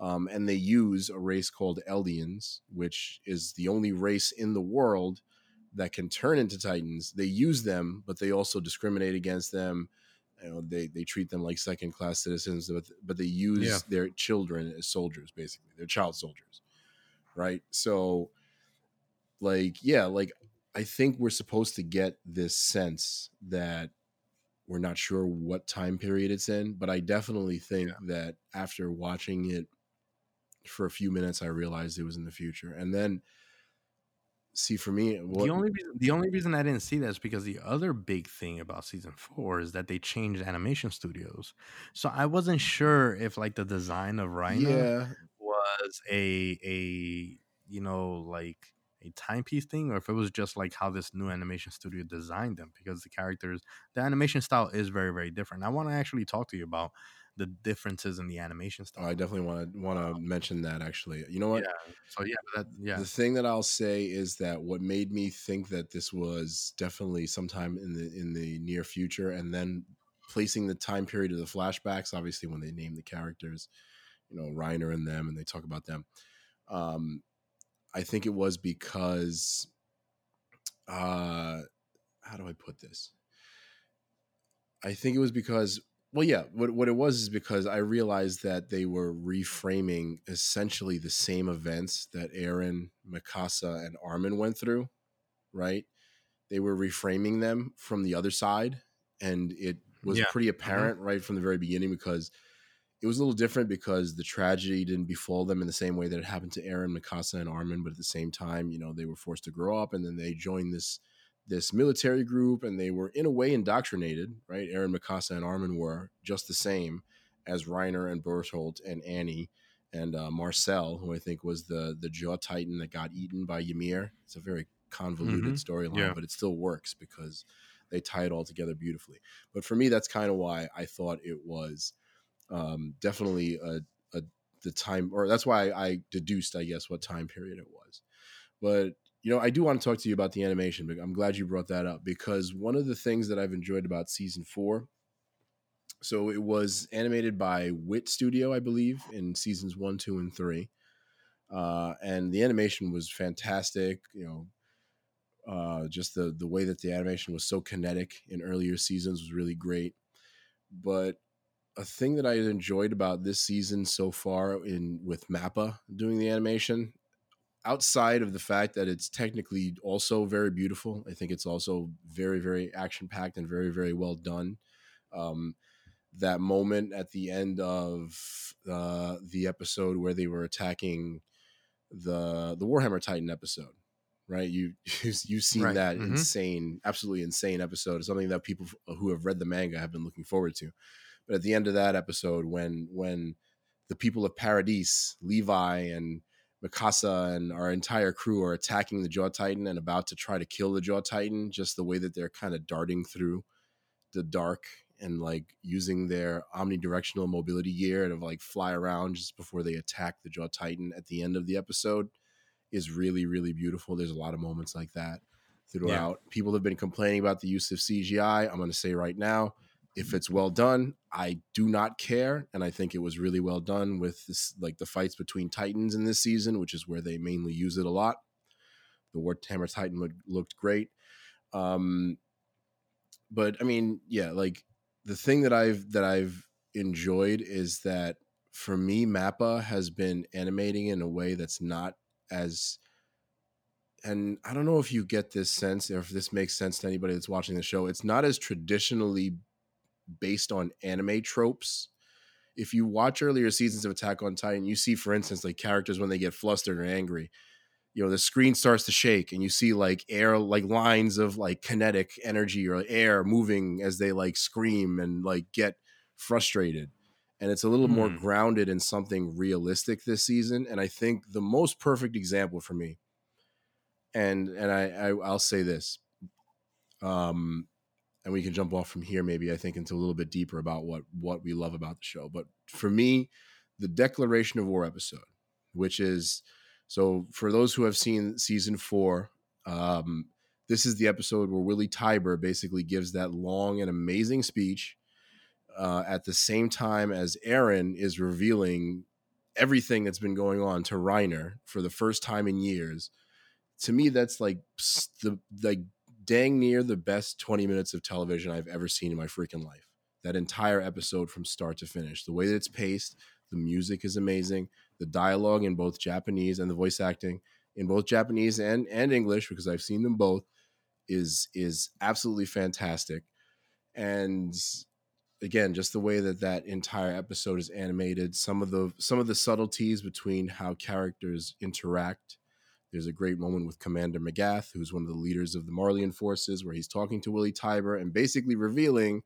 Speaker 1: um, and they use a race called eldians which is the only race in the world that can turn into titans. They use them but they also discriminate against them. You know they they treat them like second class citizens but, but they use
Speaker 2: Yeah.
Speaker 1: their children as soldiers basically. They're child soldiers right? So like yeah like i think we're supposed to get this sense that we're not sure what time period it's in but i definitely think that after watching it for a few minutes i realized it was in the future. And then see for me what,
Speaker 2: the only reason the only reason I didn't see that is because the other big thing about season four is that they changed animation studios. So I wasn't sure if like the design of Reiner
Speaker 1: yeah
Speaker 2: was a a you know like a timepiece thing or if it was just like how this new animation studio designed them because the characters the animation style is very very different. I want to actually talk to you about the differences in the animation
Speaker 1: Oh,
Speaker 2: style.
Speaker 1: I definitely want to want to um, mention that actually. You know what?
Speaker 2: Yeah. So yeah, that yeah.
Speaker 1: The thing that I'll say is that what made me think that this was definitely sometime in the in the near future, and then placing the time period of the flashbacks, obviously when they name the characters, you know, Reiner and them, and they talk about them. Um, I think it was because, uh, how do I put this? I think it was because well yeah what, what it was is because i realized that they were reframing essentially the same events that eren mikasa and armin went through right they were reframing them from the other side and it was
Speaker 2: Yeah.
Speaker 1: pretty apparent right from the very beginning because it was a little different because the tragedy didn't befall them in the same way that it happened to Eren, Mikasa, and Armin. But at the same time, you know, they were forced to grow up, and then they joined this this military group, and they were in a way indoctrinated. Right, Eren, Mikasa, and Armin were just the same as Reiner and Bertholdt and Annie and uh, Marcel, who I think was the the jaw titan that got eaten by Ymir. It's a very convoluted
Speaker 2: Mhm.
Speaker 1: storyline,
Speaker 2: Yeah.
Speaker 1: but it still works because they tie it all together beautifully. But for me, that's kind of why I thought it was um, definitely a, a the time, or that's why I deduced, I guess, what time period it was. But you know, I do want to talk to you about the animation. But I'm glad you brought that up because one of the things that I've enjoyed about season four. So it was animated by Wit Studio, I believe, in seasons one, two, and three, uh, and the animation was fantastic. You know, uh, just the the way that the animation was so kinetic in earlier seasons was really great. But a thing that I enjoyed about this season so far in with Mappa doing the animation, outside of the fact that it's technically also very beautiful, I think it's also very very action packed and very very well done. Um, that moment at the end of uh, the episode where they were attacking the the Warhammer Titan episode, right? You [laughs] you've seen
Speaker 2: Right,
Speaker 1: that
Speaker 2: mhm.
Speaker 1: insane, absolutely insane episode. It's something that people who have read the manga have been looking forward to. But at the end of that episode, when when the people of Paradis, Levi and Mikasa and our entire crew are attacking the Jaw Titan and about to try to kill the Jaw Titan, just the way that they're kind of darting through the dark and like using their omnidirectional mobility gear to like fly around just before they attack the Jaw Titan at the end of the episode is really, really beautiful. There's a lot of moments like that throughout. People have been complaining about the use of CGI. I'm going to say right now, if it's well done, I do not care, and I think it was really well done with this, like the fights between Titans in this season, which is where they mainly use it a lot. The Warhammer Titan looked, great. Um, but I mean, yeah, like the thing that I've that I've enjoyed is that for me, Mappa has been animating in a way that's not as and I don't know if you get this sense or if this makes sense to anybody that's watching the show. It's not as traditionally based on anime tropes. If you watch earlier seasons of Attack on Titan, you see, for instance, like characters when they get flustered or angry, you know, the screen starts to shake and you see like air, like lines of like kinetic energy or air moving as they like scream and like get frustrated. And it's a little more
Speaker 2: Hmm.
Speaker 1: grounded in something realistic this season. And I think the most perfect example for me, and and I, I I'll say this, um, and we can jump off from here maybe I think into a little bit deeper about what what we love about the show. But for me, the Declaration of War episode, which is so for those who have seen season four, um, this is the episode where Willy Tybur basically gives that long and amazing speech uh, at the same time as Eren is revealing everything that's been going on to Reiner for the first time in years. To me, that's like the like dang near the best 20 minutes of television I've ever seen in my freaking life. That entire episode from start to finish. The way that it's paced, the music is amazing. The dialogue in both Japanese and the voice acting in both Japanese and, and English, because I've seen them both, is is absolutely fantastic. And again, just the way that that entire episode is animated, some of the some of the subtleties between how characters interact. There's a great moment with Commander Magath, who's one of the leaders of the Marleyan forces, where he's talking to Willy Tybur and basically revealing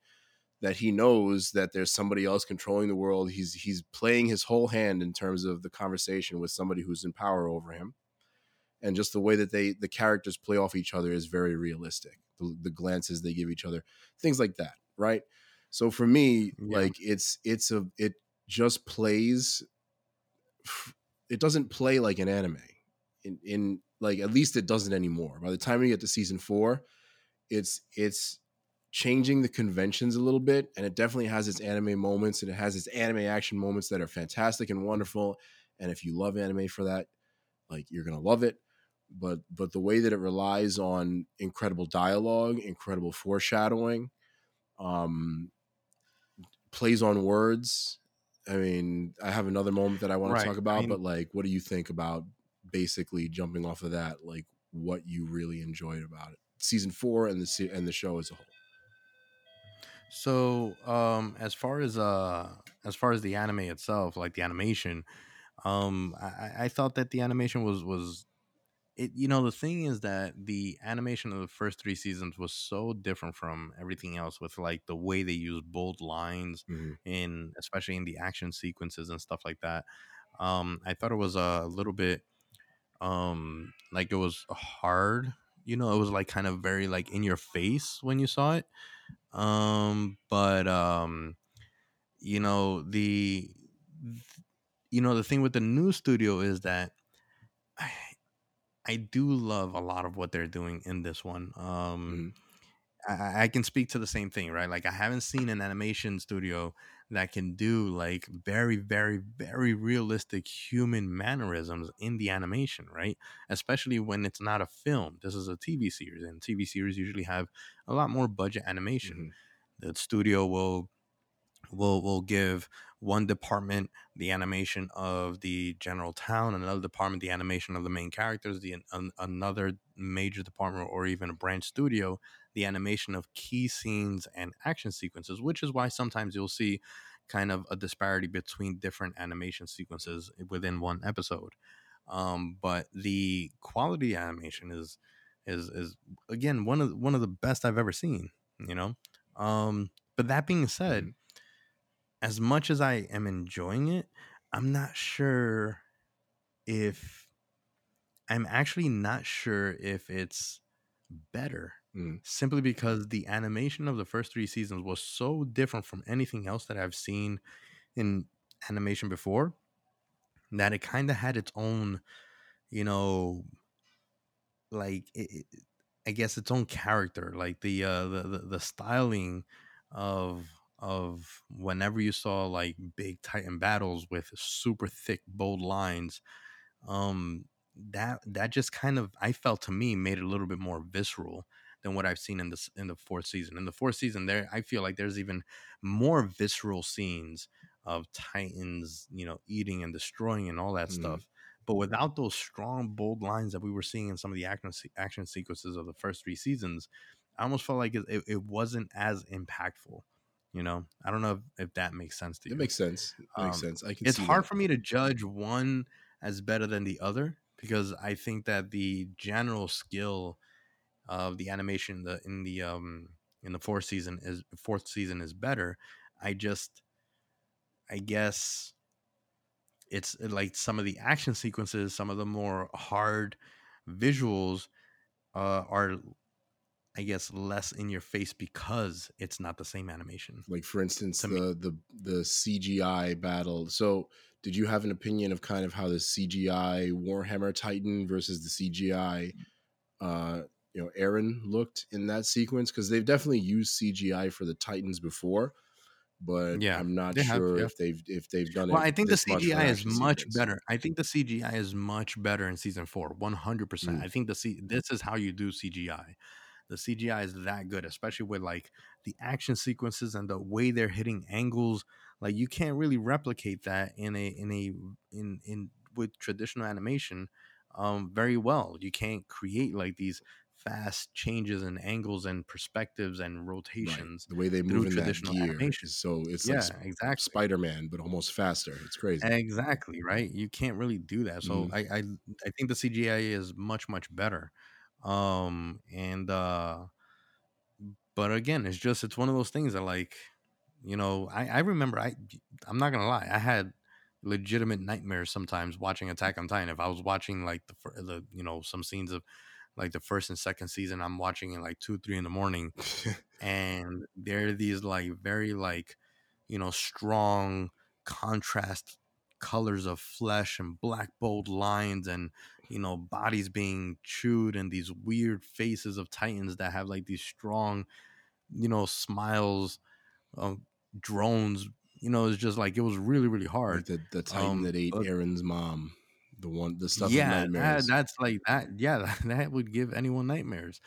Speaker 1: that he knows that there's somebody else controlling the world. He's he's playing his whole hand in terms of the conversation with somebody who's in power over him. And just the way that they the characters play off each other is very realistic. The, the glances they give each other, things like that, right? So for me,
Speaker 2: Yeah.
Speaker 1: like it's it's a it just plays it doesn't play like an anime. In in like at least it doesn't anymore. By the time we get to season 4, it's it's changing the conventions a little bit and it definitely has its anime moments and it has its anime action moments that are fantastic and wonderful and if you love anime for that like you're to love it but but the way that it relies on incredible dialogue incredible foreshadowing um plays on words i mean i have another moment that i want
Speaker 2: Right,
Speaker 1: to talk
Speaker 2: I
Speaker 1: about
Speaker 2: mean-
Speaker 1: but like what do you think about basically jumping off of that like what you really enjoyed about it season 4 and the se- and the show as a whole
Speaker 2: So, um, as far as uh, as far as the anime itself, like the animation, um, I, I thought that the animation was was it. You know, the thing is that the animation of the first three seasons was so different from everything else, with like the way they use bold lines
Speaker 1: hmm
Speaker 2: in, especially in the action sequences and stuff like that. Um, I thought it was a little bit um like it was hard you know it was like kind of very like in your face when you saw it um but um you know the you know the thing with the new studio is that I, I do love a lot of what they're doing in this one um
Speaker 1: hmm
Speaker 2: I, I can speak to the same thing, right? Like I haven't seen an animation studio that can do like very, very, very realistic human mannerisms in the animation, right? Especially when it's not a film. This is a TV series, and TV series usually have a lot more budget animation.
Speaker 1: hmm
Speaker 2: The studio will will will give one department the animation of the general town, another department the animation of the main characters, the an, another major department or even a branch studio the animation of key scenes and action sequences, which is why sometimes you'll see kind of a disparity between different animation sequences within one episode. Um, but the quality animation is is is again one of one of the best I've ever seen. You know, um, but that being said,
Speaker 1: hmm
Speaker 2: as much as I am enjoying it, I'm not sure if I'm actually not sure if it's better
Speaker 1: hmm
Speaker 2: simply because the animation of the first three seasons was so different from anything else that I've seen in animation before that it kind of had its own, you know, like it, it, I guess its own character, like the uh the, the the styling of of whenever you saw like big titan battles with super thick bold lines um that that just kind of i felt to me made it a little bit more visceral than what i've seen in this in the fourth season in the fourth season there i feel like there's even more visceral scenes of titans you know eating and destroying and all that
Speaker 1: hmm
Speaker 2: stuff but without those strong bold lines that we were seeing in some of the action action sequences of the first three seasons i almost felt like it, it, it wasn't as impactful you know i don't know if, if that makes sense to you.
Speaker 1: It makes sense. It makes
Speaker 2: um,
Speaker 1: sense. I can
Speaker 2: it's hard
Speaker 1: that.
Speaker 2: for me to judge one as better than the other because I think that the general skill of the animation in the in the um in the fourth season is fourth season is better. I just I guess it's uh, like some of the action sequences, some of the more hard visuals uh, are I guess less in your face because it's not the same animation
Speaker 1: Like for instance, the the the CGI battle. So, did you have an opinion of kind of how the CGI Warhammer Titan versus the CGI uh you know Eren looked in that sequence because they've definitely used CGI for the Titans before, but
Speaker 2: Yeah,
Speaker 1: I'm not
Speaker 2: they have.
Speaker 1: sure
Speaker 2: Yeah.
Speaker 1: if they've if they've done
Speaker 2: Well,
Speaker 1: it
Speaker 2: I think the CGI is much
Speaker 1: sequence.
Speaker 2: better. I think the CGI is much better in season four, one hundred percent.
Speaker 1: Mm,
Speaker 2: I think the C this is how you do CGI. The CGI is that good, especially with like the action sequences and the way they're hitting angles. Like you can't really replicate that in a in a in in with traditional animation um very well. You can't create like these fast changes in angles and perspectives and
Speaker 1: right.
Speaker 2: rotations
Speaker 1: The way they move in that
Speaker 2: traditional
Speaker 1: gear
Speaker 2: animation.
Speaker 1: so it's like
Speaker 2: Yeah, exactly.
Speaker 1: Spider Man, but almost faster. It's crazy.
Speaker 2: Exactly, right? You can't really do that. So
Speaker 1: hmm
Speaker 2: I I I think the CGI is much much better. Um and uh but again, it's just it's one of those things that like, you know, I I remember I I'm not going to lie. I had legitimate nightmares sometimes watching Attack on Titan. If I was watching like the the you know, some scenes of like the first and second season, I'm watching it like 2 3 in the morning [laughs] and there are these like very like you know strong contrast colors of flesh and black bold lines and you know bodies being chewed and these weird faces of titans that have like these strong you know smiles of drones you know it's just like it was really really
Speaker 1: like
Speaker 2: hard
Speaker 1: the the Titan
Speaker 2: um
Speaker 1: that ate
Speaker 2: but
Speaker 1: Eren's mom, the one the stuff of
Speaker 2: yeah that, that's like that yeah [laughs] that, would give anyone nightmares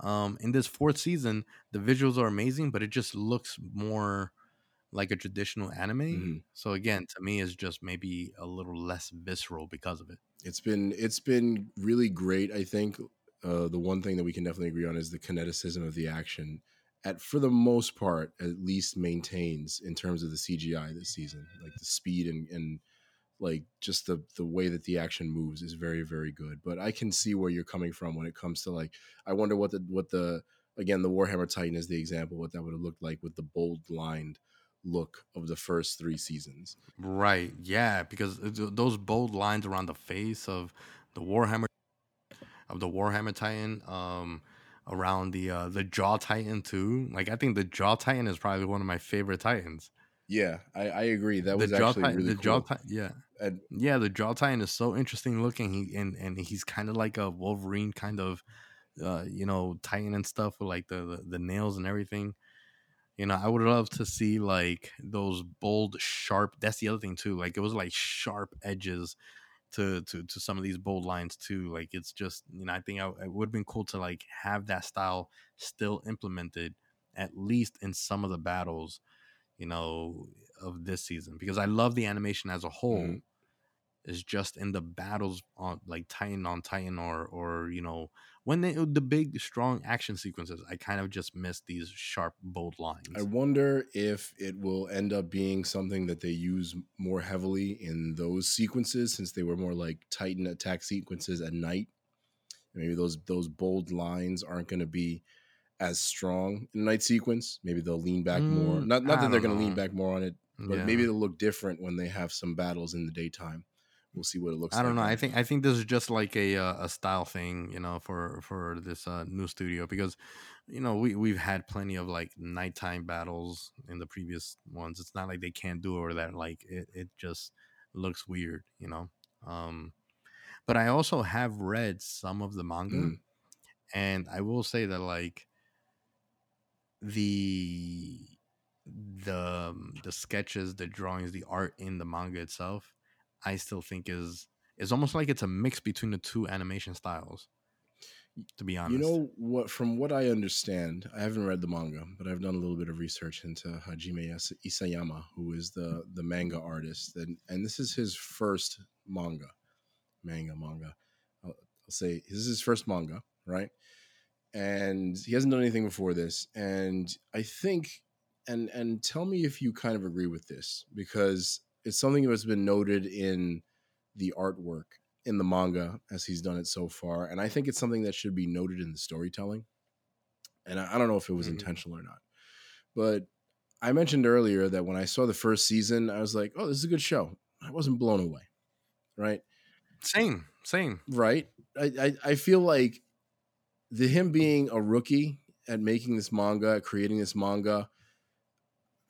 Speaker 2: um in this fourth season the visuals are amazing but it just looks more like a traditional anime
Speaker 1: hmm
Speaker 2: so again to me it's just maybe a little less visceral because of it
Speaker 1: It's been it's been really great. I think uh, the one thing that we can definitely agree on is the kineticism of the action, at for the most part at least maintains in terms of the CGI this season. Like the speed and and like just the the way that the action moves is very very good. But I can see where you're coming from when it comes to like I wonder what the what the again the Warhammer Titan is the example what that would have looked like with the bold lined look of the first three seasons.
Speaker 2: Right. Yeah, because those bold lines around the face of the Warhammer of the Warhammer Titan um around the uh the Jaw Titan too. Like I think the Jaw Titan is probably one of my favorite Titans.
Speaker 1: Yeah, I, I agree. That was actually
Speaker 2: Titan,
Speaker 1: really
Speaker 2: the
Speaker 1: cool.
Speaker 2: Jaw yeah.
Speaker 1: And
Speaker 2: Yeah, the Jaw Titan is so interesting looking. He and and he's kind of like a Wolverine kind of uh you know Titan and stuff with like the, the the nails and everything. You know, I would love to see like those bold, sharp. That's the other thing too. Like it was like sharp edges to to to some of these bold lines too. Like it's just you know, I think I, it would have been cool to like have that style still implemented at least in some of the battles, you know, of this season because I love the animation as a whole.
Speaker 1: Mhm.
Speaker 2: It's just in the battles on like Titan on Titan or or you know when they the big strong action sequences, I kind of just miss these sharp bold lines.
Speaker 1: I wonder if it will end up being something that they use more heavily in those sequences since they were more like Titan attack sequences at night. Maybe those those bold lines aren't going to be as strong in a night sequence. Maybe they'll lean back more.
Speaker 2: Mm,
Speaker 1: Not not
Speaker 2: I
Speaker 1: that they're going to lean back more on it, but
Speaker 2: Yeah.
Speaker 1: maybe they'll look different when they have some battles in the daytime. We'll see what it looks like.
Speaker 2: I don't know. I think I think this is just like a uh, a style thing, you know, for for this uh, new studio because you know we we've had plenty of like nighttime battles in the previous ones. It's not like they can't do it or that like it it just looks weird, you know. Um, but I also have read some of the manga,
Speaker 1: Mm.
Speaker 2: and I will say that like the the um, the sketches, the drawings, the art in the manga itself, I still think is is almost like it's a mix between the two animation styles. To be honest,
Speaker 1: You know what? From what I understand, I haven't read the manga, but I've done a little bit of research into Hajime Isayama, who is the the manga artist, and and this is his first manga, manga manga. I'll, I'll say this is his first manga, right? And he hasn't done anything before this, and I think, and and tell me if you kind of agree with this because it's something that's been noted in the artwork in the manga as he's done it so far, and I think it's something that should be noted in the storytelling. And I, I don't know if it was
Speaker 2: Mhm.
Speaker 1: intentional or not, but I mentioned earlier that when I saw the first season, I was like, "Oh, this is a good show." I wasn't blown away, right?
Speaker 2: same, same.
Speaker 1: Right? I I, I feel like the him being a rookie at making this manga, creating this manga.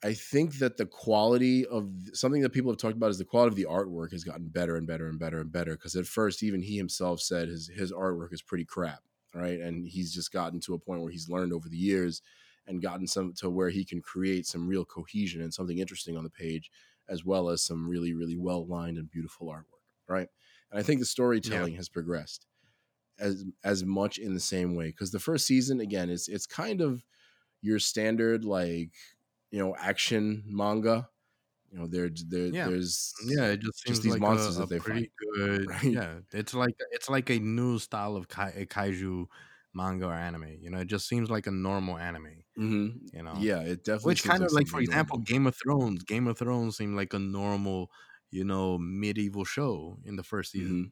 Speaker 1: I think that the quality of something that people have talked about is the quality of the artwork has gotten better and better and better and better. Because at first, even he himself said his his artwork is pretty crap, right? And he's just gotten to a point where he's learned over the years and gotten some to where he can create some real cohesion and something interesting on the page, as well as some really really well lined and beautiful artwork, right? And I think the storytelling has progressed as as much in the same way because the first season again it's it's kind of your standard like you know action manga you know there there
Speaker 2: Yeah.
Speaker 1: there's
Speaker 2: Yeah, it just seems
Speaker 1: Just these
Speaker 2: like
Speaker 1: monsters
Speaker 2: a,
Speaker 1: that
Speaker 2: a
Speaker 1: they
Speaker 2: pretty
Speaker 1: fight,
Speaker 2: good. [laughs]
Speaker 1: right?
Speaker 2: Yeah, it's like it's like a new style of kai, kaiju manga or anime. You know, it just seems like a normal anime.
Speaker 1: Mhm.
Speaker 2: You know,
Speaker 1: yeah it definitely
Speaker 2: which kind of like, for example,
Speaker 1: normal.
Speaker 2: Game of Thrones. Game of Thrones seemed like a normal, you know, medieval show in the first season.
Speaker 1: Mhm.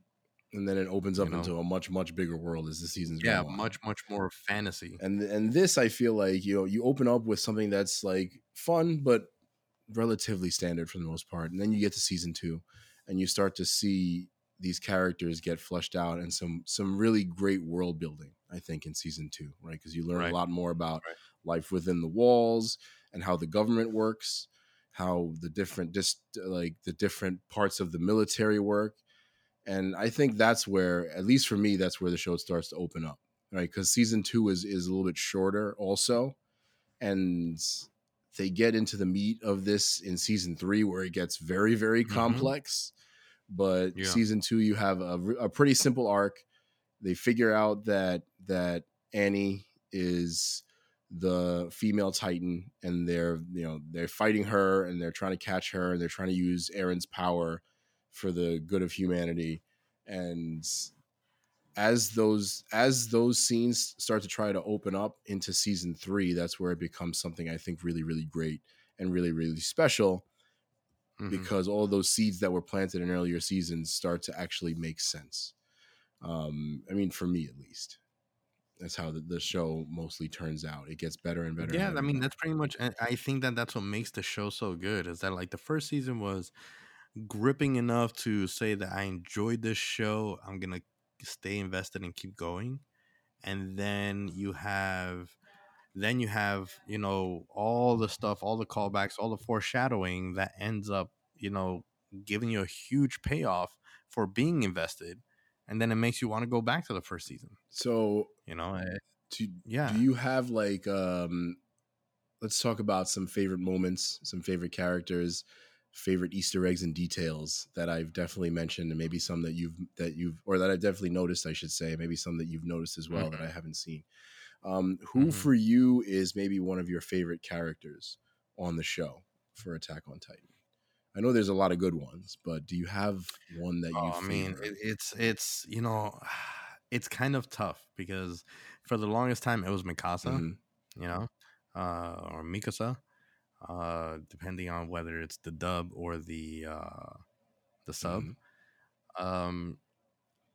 Speaker 1: And then it opens up
Speaker 2: You know?
Speaker 1: into a much much bigger world as the seasons
Speaker 2: Yeah,
Speaker 1: go on.
Speaker 2: much much more fantasy.
Speaker 1: and and this I feel like you know you open up with something that's like fun but relatively standard for the most part, and then you get to season two, and you start to see these characters get fleshed out and some some really great world building. I think in season two, right? Because you learn
Speaker 2: Right.
Speaker 1: a lot more about
Speaker 2: Right.
Speaker 1: life within the walls and how the government works, how the different just like the different parts of the military work. And I think that's where, at least for me, that's where the show starts to open up right? Because season two is is a little bit shorter, also, and they get into the meat of this in season three, where it gets very very
Speaker 2: Mhm.
Speaker 1: complex. But
Speaker 2: Yeah.
Speaker 1: season two, you have a pretty simple arc. They figure out that that Annie is the female Titan, and they're you know they're fighting her, and they're trying to catch her, and they're trying to use Eren's power for the good of humanity, and as those as those scenes start to try to open up into season three, that's where it becomes something I think really, really great and really, really special
Speaker 2: Mhm.
Speaker 1: because all those seeds that were planted in earlier seasons start to actually make sense. Um, I mean, for me at least, that's how the, the show mostly turns out. It gets better and better. and
Speaker 2: Yeah, I mean that's pretty much. I think that that's what makes the show so good. Is that like the first season was gripping enough to say that I enjoyed this show. I'm gonna stay invested and keep going, and then you have, then you have you know all the stuff, all the callbacks, all the foreshadowing that ends up you know giving you a huge payoff for being invested, and then it makes you want to go back to the first season.
Speaker 1: so
Speaker 2: You know, eh,
Speaker 1: do,
Speaker 2: yeah.
Speaker 1: do you have like um let's talk about some favorite moments some favorite characters favorite easter eggs and details that i've definitely mentioned and maybe some that you've that you've or that i've definitely noticed i should say maybe some that you've noticed as well that i haven't seen. Um who
Speaker 2: Mhm.
Speaker 1: for you is maybe one of your favorite characters on the show for attack on titan? I know there's a lot of good ones but do you have one that you
Speaker 2: Oh, I mean, it, it's it's you know, [sighs] it's kind of tough because for the longest time it was Mikasa,
Speaker 1: Mhm.
Speaker 2: you know, uh, or Mikasa, uh, depending on whether it's the dub or the uh, the sub.
Speaker 1: Mhm.
Speaker 2: Um,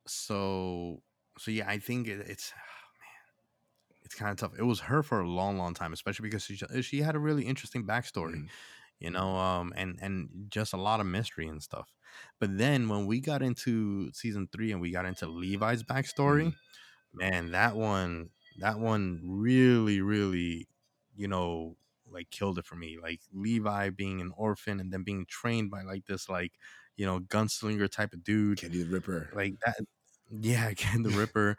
Speaker 2: so so yeah, I think it, it's [sighs] man, it's kind of tough. It was her for a long, long time, especially because she she had a really interesting backstory
Speaker 1: Mhm.
Speaker 2: you know um and and just a lot of mystery and stuff but then when we got into season three and we got into levi's backstory
Speaker 1: Mhm.
Speaker 2: man that one that one really really you know like killed it for me like levi being an orphan and then being trained by like this like you know gunslinger type of dude.
Speaker 1: Kenny the Ripper.
Speaker 2: like that [laughs] yeah again the [laughs] ripper.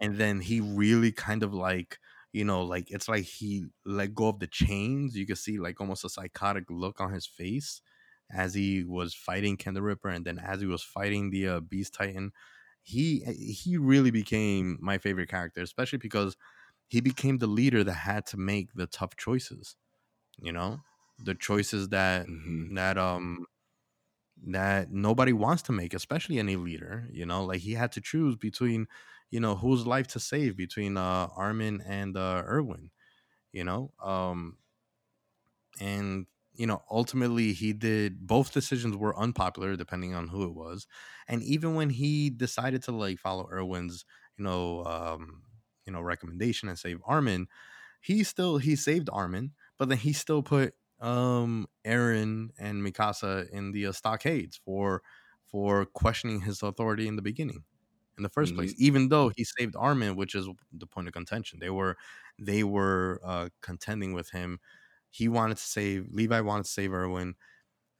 Speaker 2: And then he really kind of like you know like it's like he let go of the chains. You could see like almost a psychotic look on his face as he was fighting ken the ripper. And then as he was fighting the uh, beast titan he he really became my favorite character especially because he became the leader that had to make the tough choices you know the choices that
Speaker 1: Mhm.
Speaker 2: that um that nobody wants to make, especially any leader. You know, like he had to choose between, you know, whose life to save between uh Armin and uh Erwin. You know, um, and you know, ultimately he did both decisions were unpopular depending on who it was, and even when he decided to like follow Erwin's, you know, um, you know, recommendation and save Armin, he still he saved Armin, but then he still put um Eren and Mikasa in the uh, stockades for for questioning his authority in the beginning in the 1st place even though he saved Armin which is the point of contention. They were they were uh contending with him. He wanted to save Levi wanted to save Erwin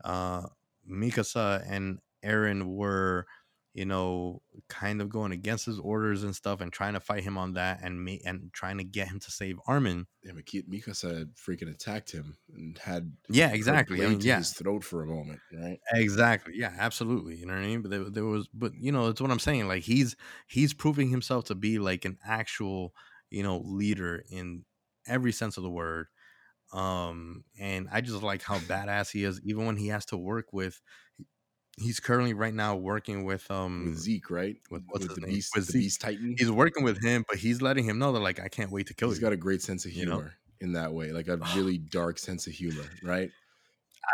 Speaker 2: uh Mikasa and Eren were you know kind of going against his orders and stuff and trying to fight him on that and me and trying to get him to save Armin
Speaker 1: Yeah, Mikasa freaking attacked him and had
Speaker 2: yeah exactly I mean, yeah
Speaker 1: his throat for a moment, right?
Speaker 2: Exactly. Yeah, absolutely. You know what I mean? But there, there was, but you know, it's what I'm saying. Like he's he's proving himself to be like an actual, you know, leader in every sense of the word. Um, and I just like how badass he is, even when he has to work with. He's currently right now working with um
Speaker 1: With Zeke, right?
Speaker 2: with- what's his
Speaker 1: the
Speaker 2: name?
Speaker 1: beast,
Speaker 2: With
Speaker 1: the
Speaker 2: Zeke.
Speaker 1: beast titan.
Speaker 2: he's working with him, but he's letting him know that like I can't wait to kill
Speaker 1: He's
Speaker 2: you.
Speaker 1: He's got a great sense of
Speaker 2: you know?
Speaker 1: humor in that way, like a [sighs] really dark sense of humor, right?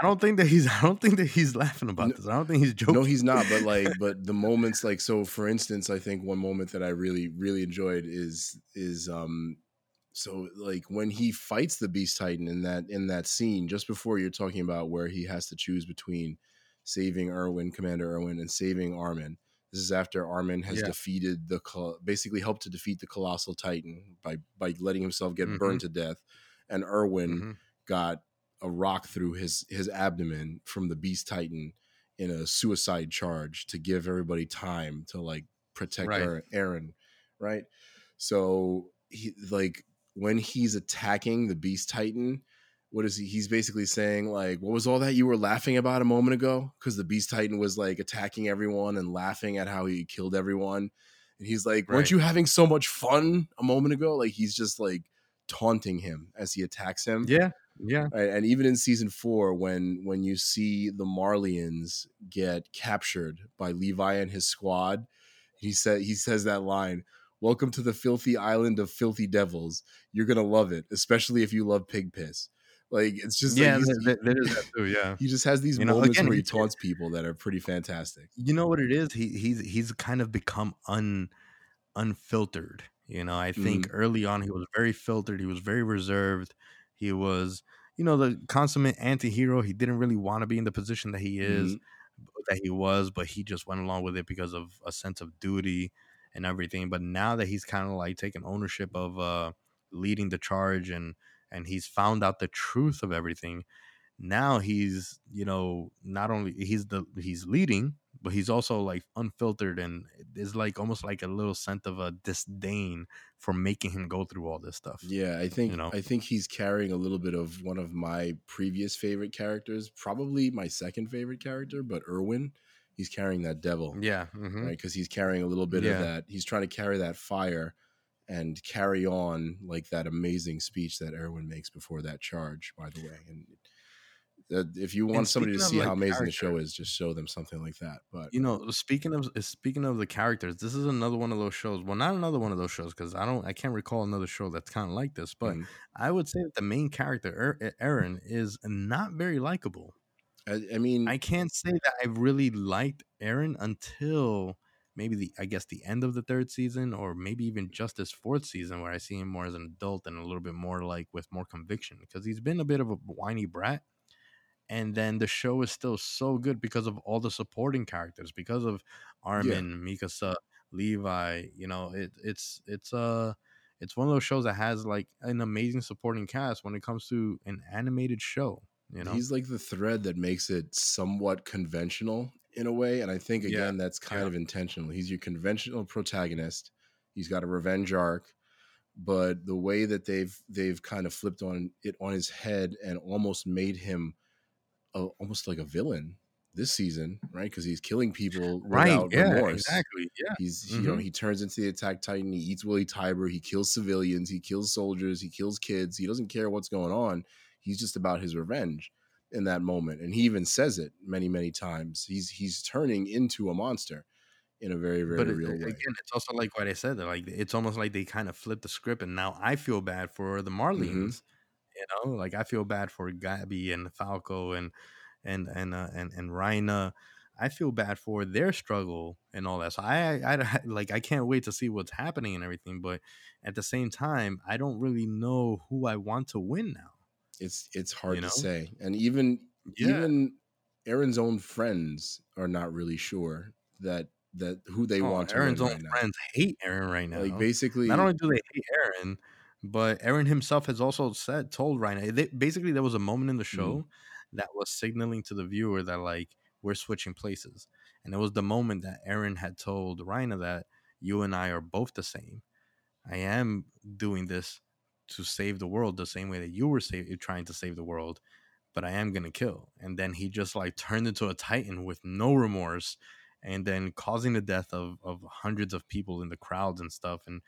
Speaker 2: I don't think that he's [laughs] I don't think that he's laughing about
Speaker 1: No-
Speaker 2: this. I don't think he's joking.
Speaker 1: No, he's not. But [laughs] like, but the moments, like, so for instance, I think one moment that I really, really enjoyed is is um, so like when he fights the Beast Titan in that in that scene just before you're talking about where he has to choose between saving Erwin, Commander Erwin, and saving Armin. This is after Armin has
Speaker 2: Yeah.
Speaker 1: defeated the basically helped to defeat the colossal Titan by by letting himself get
Speaker 2: Mhm.
Speaker 1: burned to death, and Erwin
Speaker 2: Mhm.
Speaker 1: got a rock through his his abdomen from the beast titan in a suicide charge to give everybody time to like protect
Speaker 2: Right.
Speaker 1: Eren right so he like when he's attacking the beast titan what is he he's basically saying like what was all that you were laughing about a moment ago because the beast titan was like attacking everyone and laughing at how he killed everyone and he's like weren't you having so much fun a moment ago like he's just like taunting him as he attacks him
Speaker 2: Yeah. Yeah.
Speaker 1: Right, and even in season four, when when you see the Marleyans get captured by Levi and his squad, He said he says that line. Welcome to the filthy island of filthy devils. You're gonna love it, especially if you love pig piss. Like it's just
Speaker 2: yeah,
Speaker 1: like
Speaker 2: there, there is that too. Yeah,
Speaker 1: he just has these
Speaker 2: You know,
Speaker 1: moments
Speaker 2: again,
Speaker 1: where he
Speaker 2: he-
Speaker 1: taunts people that are pretty fantastic.
Speaker 2: you know what it is. He he's he's kind of become un unfiltered. You know, I think early on he was very filtered. He was very reserved. He was, you know, the consummate anti-hero. He didn't really want to be in the position that he is, that he was, but he just went along with it because of a sense of duty and everything. But now that he's kind of like taking ownership of uh leading the charge and and he's found out the truth of everything, now he's, you know, not only he's the he's leading, but he's also like unfiltered and there's like almost like a little sense of a disdain for making him go through all this stuff.
Speaker 1: Yeah, I think
Speaker 2: You know?
Speaker 1: I think he's carrying a little bit of one of my previous favorite characters, probably my second favorite character, but Erwin. He's carrying that devil,
Speaker 2: Yeah. mhm.
Speaker 1: right? Because he's carrying a little bit
Speaker 2: Yeah.
Speaker 1: of that. He's trying to carry that fire and carry on like that amazing speech that Erwin makes before that charge. By the way, and uh, if you want somebody to see
Speaker 2: like,
Speaker 1: how amazing the show is, just show them something like that. But
Speaker 2: You know, speaking of speaking of the characters, this is another one of those shows. Well, not another one of those shows because I don't, I can't recall another show that's kind of like this. But
Speaker 1: mm,
Speaker 2: I would say that the main character, Er- Eren, is not very likable.
Speaker 1: I, I mean,
Speaker 2: I can't say that I've really liked Eren until maybe the I guess the end of the third season or maybe even just this fourth season where I see him more as an adult and a little bit more like with more conviction because he's been a bit of a whiny brat. And then the show is still so good because of all the supporting characters, because of Armin, Mikasa, Levi. You know, it, it's it's uh it's one of those shows that has like an amazing supporting cast when it comes to an animated show. You know,
Speaker 1: he's like the thread that makes it somewhat conventional in a way and i think
Speaker 2: Yeah,
Speaker 1: again that's kind
Speaker 2: yeah.
Speaker 1: of intentional he's your conventional protagonist he's got a revenge arc but the way that they've they've kind of flipped on it on his head and almost made him a, almost like a villain this season right because he's killing people
Speaker 2: right?
Speaker 1: without
Speaker 2: Yeah,
Speaker 1: remorse
Speaker 2: exactly. Yeah.
Speaker 1: He's you know
Speaker 2: Mhm.
Speaker 1: he turns into the attack titan. He eats Willy Tybur. He kills civilians. He kills soldiers. He kills kids. He doesn't care what's going on. He's just about his revenge in that moment, and he even says it many many times. He's he's turning into a monster in a very very
Speaker 2: but it-
Speaker 1: real way.
Speaker 2: again, it's also like what I said. Like it's almost like they kind of flipped the script, and now I feel bad for the Marlenes. You know, like I feel bad for Gabi and Falco and and and uh, and and Reiner. I feel bad for their struggle and all that. So I, I, I [laughs] like I can't wait to see what's happening and everything. But at the same time, I don't really know who I want to win now.
Speaker 1: It's it's hard
Speaker 2: You know?
Speaker 1: to say, and even
Speaker 2: Yeah.
Speaker 1: even Eren's own friends are not really sure that that who they
Speaker 2: Oh,
Speaker 1: want to Eren's
Speaker 2: own
Speaker 1: right now.
Speaker 2: friends hate Eren right now.
Speaker 1: Like basically,
Speaker 2: not only do they hate Eren, but Aaron himself has also said, told Reiner. They, basically, there was a moment in the show
Speaker 1: Mm-hmm.
Speaker 2: that was signaling to the viewer that like we're switching places, and it was the moment that Aaron had told Reiner that you and I are both the same. I am doing this to save the world the same way that you were save, eh, trying to save the world, but I am gonna kill. And then he just like turned into a titan with no remorse, and then causing the death of of hundreds of people in the crowds and stuff. And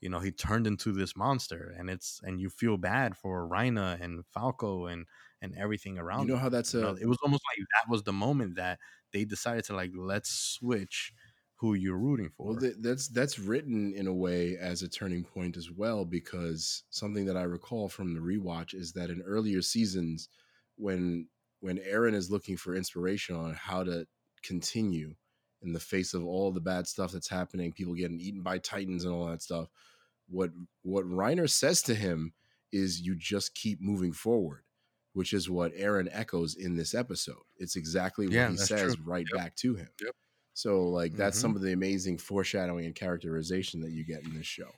Speaker 2: you know he turned into this monster, and it's and you feel bad for Reiner and Falco and and everything around.
Speaker 1: you know
Speaker 2: them.
Speaker 1: how that's
Speaker 2: You know, it was almost like that was the moment that they decided to like let's switch who you're rooting for.
Speaker 1: Well, th- that's that's written in a way as a turning point as well, because something that I recall from the rewatch is that in earlier seasons, when when Eren is looking for inspiration on how to continue in the face of all the bad stuff that's happening, people getting eaten by titans and all that stuff, what what Reiner says to him is, "You just keep moving forward." Which is what Eren echoes in this episode. It's exactly what
Speaker 2: Yeah,
Speaker 1: he says
Speaker 2: true.
Speaker 1: right
Speaker 2: Yep.
Speaker 1: back to him.
Speaker 2: Yep.
Speaker 1: So like that's
Speaker 2: Mhm.
Speaker 1: some of the amazing foreshadowing and characterization that you get in this show.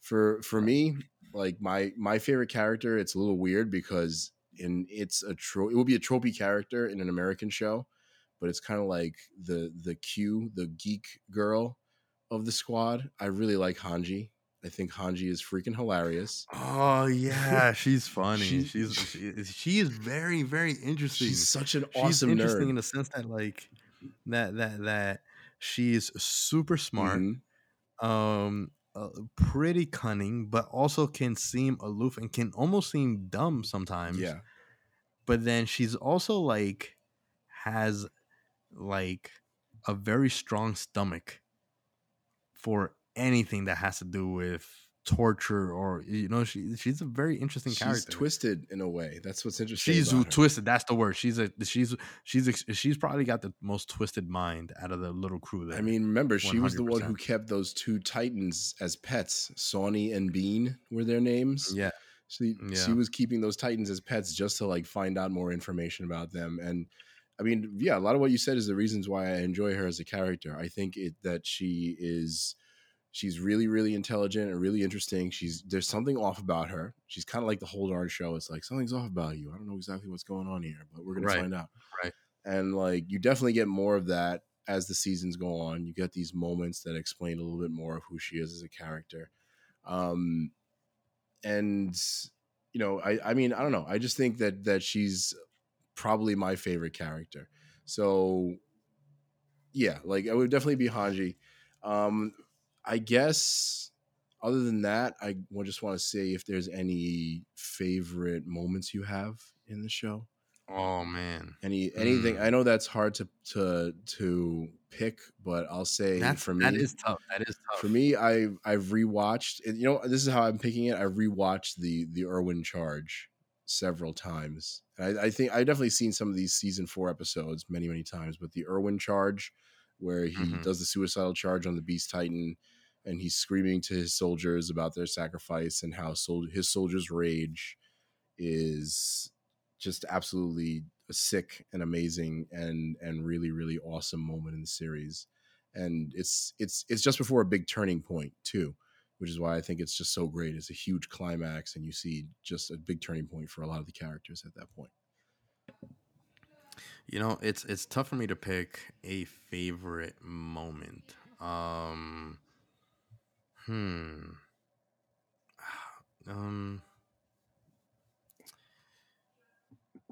Speaker 1: For for me, like my my favorite character, it's a little weird because in it's a tro- it will be a tropey character in an American show, but it's kind of like the the Q, the geek girl of the squad. I really like Hanji. I think Hanji is freaking hilarious.
Speaker 2: Oh yeah, she's [laughs] funny.
Speaker 1: She-
Speaker 2: she's she, she is very very interesting.
Speaker 1: She's such an
Speaker 2: She's
Speaker 1: awesome
Speaker 2: interesting
Speaker 1: nerd.
Speaker 2: in the sense that like that that that she's super smart,
Speaker 1: Mhm.
Speaker 2: um, uh, pretty cunning, but also can seem aloof and can almost seem dumb sometimes.
Speaker 1: Yeah.
Speaker 2: but then she's also like has like a very strong stomach for anything that has to do with torture or you know she she's a very interesting
Speaker 1: she's
Speaker 2: character
Speaker 1: twisted in a way. That's what's interesting.
Speaker 2: she's
Speaker 1: about her.
Speaker 2: twisted that's the word she's a she's she's ex- she's probably got the most twisted mind out of the little crew there
Speaker 1: I mean, remember, she was the one who kept those two titans as pets. Sawney and Bean were their names.
Speaker 2: yeah
Speaker 1: She she was keeping those titans as pets just to like find out more information about them. And I mean, yeah, a lot of what you said is the reasons why I enjoy her as a character. I think it that she is she's really really intelligent and really interesting. She's there's something off about her. She's kind of like the whole darn show. It's like something's off about you. I don't know exactly what's going on here, but we're gonna
Speaker 2: Right.
Speaker 1: find out.
Speaker 2: Right.
Speaker 1: And like you definitely get more of that as the seasons go on. You get these moments that explain a little bit more of who she is as a character. Um and you know, I I mean, I don't know. I just think that that she's probably my favorite character. So yeah, like it would definitely be Hanji. Um I guess other than that, I just want to say if there's any favorite moments you have in the show.
Speaker 2: oh man
Speaker 1: Any anything
Speaker 2: Mm.
Speaker 1: I know that's hard to to to pick, but I'll say
Speaker 2: that's
Speaker 1: for me
Speaker 2: that is tough that is tough
Speaker 1: for me, I I've rewatched. You know, this is how I'm picking it. I've rewatched the the Erwin Charge several times. And I, I think I've definitely seen some of these season four episodes many many times. But the Erwin Charge, where he
Speaker 2: Mhm.
Speaker 1: does the suicidal charge on the Beast Titan, and he's screaming to his soldiers about their sacrifice and how his soldiers' rage is just absolutely sick and amazing and and really really awesome moment in the series. And it's it's it's just before a big turning point too which is why i think it's just so great. It's a huge climax and you see just a big turning point for a lot of the characters at that point.
Speaker 2: You know, it's it's tough for me to pick a favorite moment. Um hmm. Um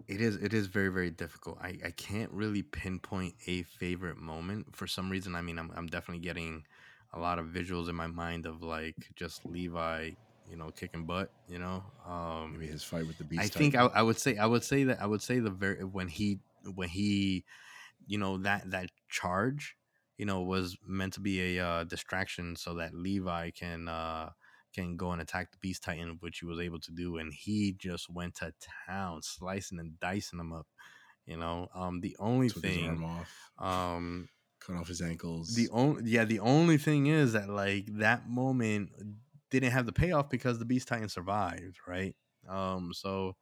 Speaker 2: it is it is very very difficult. I I can't really pinpoint a favorite moment for some reason. I mean, I'm I'm definitely getting a lot of visuals in my mind of like just Levi, you know, kicking butt, you know. Um
Speaker 1: maybe his fight with the beast
Speaker 2: I think I, I would say I would say that I would say the very when he when he you know that that charge you know was meant to be a uh, distraction so that Levi can uh can go and attack the beast titan which he was able to do and he just went to town slicing and dicing them up you know? Um the only
Speaker 1: took
Speaker 2: thing
Speaker 1: off.
Speaker 2: um
Speaker 1: cut off his ankles.
Speaker 2: the only yeah the only thing is that like that moment didn't have the payoff because the beast titan survived right? Um so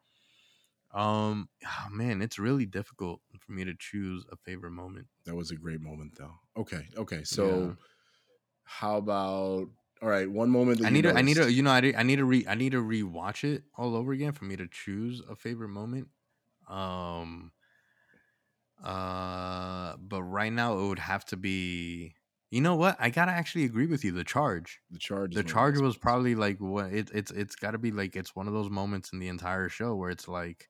Speaker 2: um oh, man it's really difficult for me to choose a favorite moment.
Speaker 1: That was a great moment though. Okay okay so
Speaker 2: Yeah.
Speaker 1: how about all right one moment
Speaker 2: i need to i need to you know i need, I need to re i need to rewatch it all over again for me to choose a favorite moment. Um uh but right now it would have to be you know what? I gotta actually agree with you the charge.
Speaker 1: The charge
Speaker 2: the charge was probably like what it, it's it's got to be like it's one of those moments in the entire show where it's like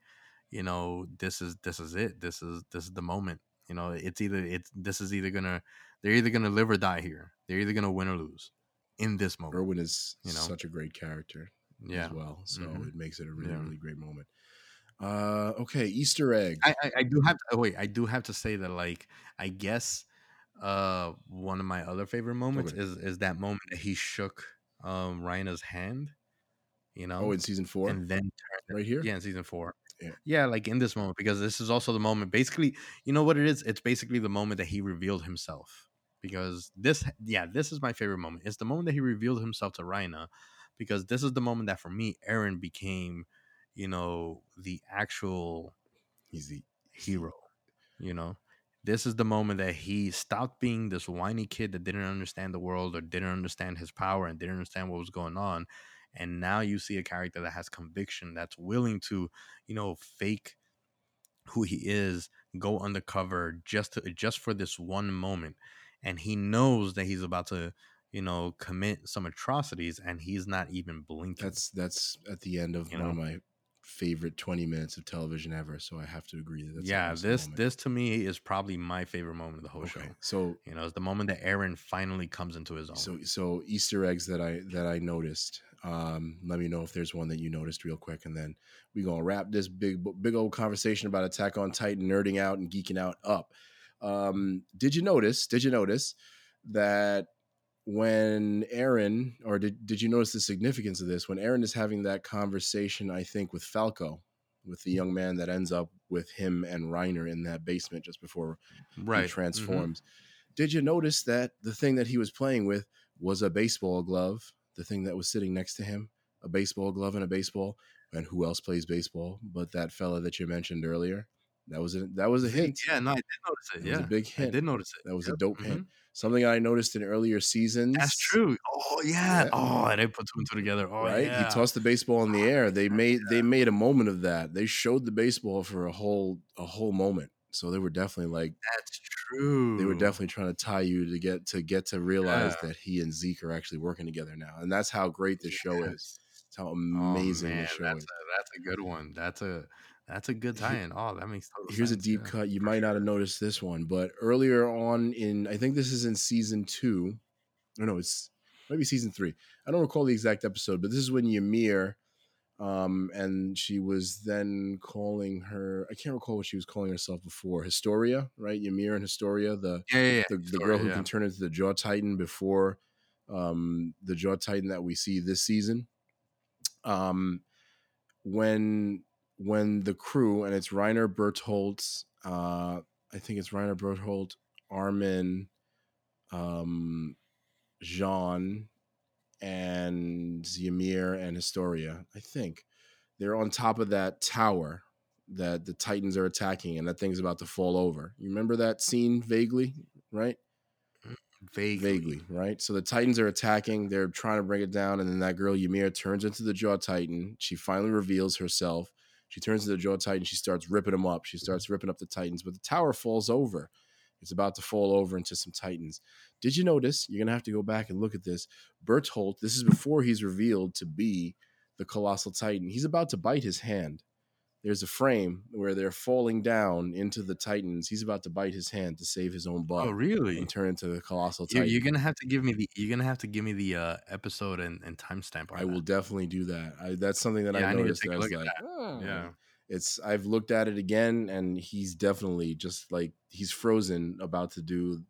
Speaker 2: you know this is this is it this is this is the moment you know it's either it's this is either gonna they're either gonna live or die here they're either gonna win or lose in this moment
Speaker 1: Erwin is
Speaker 2: you know?
Speaker 1: such a great character
Speaker 2: yeah
Speaker 1: as well. So
Speaker 2: Mhm.
Speaker 1: it makes it a really,
Speaker 2: Yeah.
Speaker 1: really great moment. Uh okay, Easter egg.
Speaker 2: I, I i do have to oh, wait i do have to say that like i guess uh one of my other favorite moments is is that moment that he shook um Reiner's hand you know
Speaker 1: oh, in season four,
Speaker 2: and then turned
Speaker 1: right here.
Speaker 2: Yeah, in season four.
Speaker 1: Yeah.
Speaker 2: Like in this moment, because this is also the moment. Basically, you know what it is? It's basically the moment that he revealed himself. Because this, yeah, this is my favorite moment. It's the moment that he revealed himself to Reiner, because this is the moment that for me, Eren became, you know, the actual
Speaker 1: He's the
Speaker 2: hero. You know, this is the moment that he stopped being this whiny kid that didn't understand the world or didn't understand his power and didn't understand what was going on. And now you see a character that has conviction, that's willing to, you know, fake who he is, go undercover just to just for this one moment. And he knows that he's about to, you know, commit some atrocities and he's not even blinking.
Speaker 1: that's that's at the end of
Speaker 2: You
Speaker 1: one of my favorite 20 minutes of television ever. So I have to agree that that's
Speaker 2: yeah, this
Speaker 1: moment.
Speaker 2: this to me is probably my favorite moment of the whole
Speaker 1: okay.
Speaker 2: show.
Speaker 1: So
Speaker 2: You know, it's the moment that Eren finally comes into his own.
Speaker 1: so so Easter eggs that I that I noticed. Um, let me know if there's one that you noticed real quick, and then we're gonna wrap this big big old conversation about Attack on Titan, nerding out and geeking out up. Um, did you notice? Did you notice that when Eren, or did, did you notice the significance of this? When Eren is having that conversation, I think, with Falco, with the young man that ends up with him and Reiner in that basement just before
Speaker 2: Right.
Speaker 1: he
Speaker 2: mhm.
Speaker 1: transforms. Did you notice that the thing that he was playing with was a baseball glove? The thing that was sitting next to him, a baseball glove and a baseball. And who else plays baseball but that fella that you mentioned earlier? That was a that was a hint.
Speaker 2: Yeah, no, I did notice it.
Speaker 1: That
Speaker 2: yeah,
Speaker 1: was a big
Speaker 2: I did notice it.
Speaker 1: That was a
Speaker 2: Yep,
Speaker 1: dope
Speaker 2: mhm.
Speaker 1: hint. Something I noticed in earlier seasons.
Speaker 2: That's true. Oh yeah.
Speaker 1: Yeah.
Speaker 2: Oh, I didn't put two and two together. Oh
Speaker 1: right?
Speaker 2: yeah.
Speaker 1: He tossed the baseball in the air. They made they made a moment of that. They showed the baseball for a whole a whole moment. So they were definitely like
Speaker 2: That's true.
Speaker 1: they were definitely trying to tie you to get to get to realize that he and Zeke are actually working together now. And that's how great this show is. It's how
Speaker 2: Oh,
Speaker 1: amazing
Speaker 2: man,
Speaker 1: this show
Speaker 2: that's
Speaker 1: is.
Speaker 2: a, that's a good one. That's a that's a good tie-in. Oh, that makes total
Speaker 1: Here's a deep
Speaker 2: yeah,
Speaker 1: cut. You might not have noticed this one, but earlier on in I think this is in season two. No, no, it's maybe season three. I don't recall the exact episode, but this is when Ymir um and she was then calling her I can't recall what she was calling herself before. Historia, right? Ymir and Historia, the
Speaker 2: Yeah, yeah, yeah.
Speaker 1: the, the girl who can turn into the Jaw Titan before um, the Jaw Titan that we see this season. Um, when when the crew and it's Reiner Bertholdt, uh, I think it's Reiner Bertholdt, Armin, um, Jean, and Ymir and Historia. I think they're on top of that tower that the Titans are attacking, and that thing's about to fall over. You remember that scene vaguely, right?
Speaker 2: Vaguely.
Speaker 1: Vaguely, right? So the Titans are attacking. They're trying to bring it down, and then that girl Ymir turns into the Jaw Titan. She finally reveals herself. She turns into the Jaw Titan. She starts ripping them up. She starts ripping up the Titans, but the tower falls over. It's about to fall over into some Titans. Did you notice? You're gonna have to go back and look at this. Bertholdt. This is before he's revealed to be the colossal Titan. He's about to bite his hand. There's a frame where they're falling down into the Titans. He's about to bite his hand to save his own butt
Speaker 2: Oh, really?
Speaker 1: and turn into the colossal Titan.
Speaker 2: you're gonna have to give me the. You're gonna have to give me the uh, episode and, and timestamp.
Speaker 1: I will definitely do that. I, that's something that
Speaker 2: Yeah,
Speaker 1: I
Speaker 2: I
Speaker 1: noticed. that I was like,
Speaker 2: that.
Speaker 1: "Oh."
Speaker 2: Yeah.
Speaker 1: it's. I've looked at it again, and he's definitely just like he's frozen, about to do,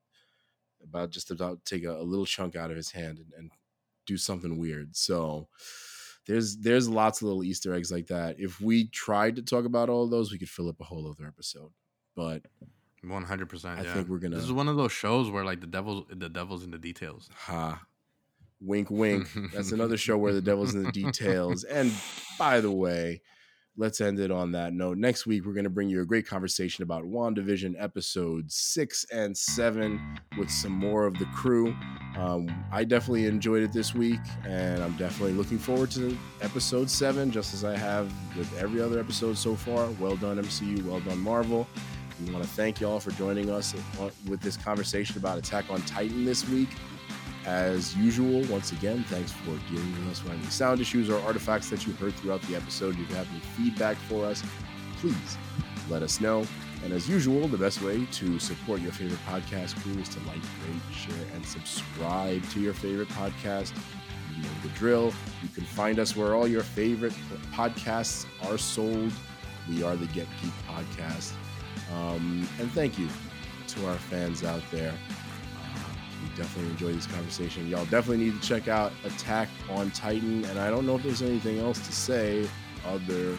Speaker 1: about just about take a, a little chunk out of his hand and, and do something weird. So there's there's lots of little Easter eggs like that. If we tried to talk about all of those, we could fill up a whole other episode. But
Speaker 2: One hundred percent.
Speaker 1: I
Speaker 2: Yeah.
Speaker 1: think we're gonna-
Speaker 2: This is one of those shows where like the devil's the devil's in the details.
Speaker 1: Ha. Wink, wink. [laughs] That's another show where the devil's in the details. And by the way, let's end it on that note. Next week, we're going to bring you a great conversation about WandaVision episodes six and seven with some more of the crew. Um, I definitely enjoyed it this week, and I'm definitely looking forward to episode seven, just as I have with every other episode so far. Well done, MCU. Well done, Marvel. We want to thank y'all for joining us with this conversation about Attack on Titan this week. As usual, once again, thanks for dealing with us with any sound issues or artifacts that you heard throughout the episode. If you have any feedback for us, please let us know. And as usual, the best way to support your favorite podcast crew is to like, rate, share, and subscribe to your favorite podcast. You know the drill. You can find us where all your favorite podcasts are sold. We are the Get Geek Podcast. Um, and thank you to our fans out there. We definitely enjoy this conversation. Y'all definitely need to check out Attack on Titan. And I don't know if there's anything else to say other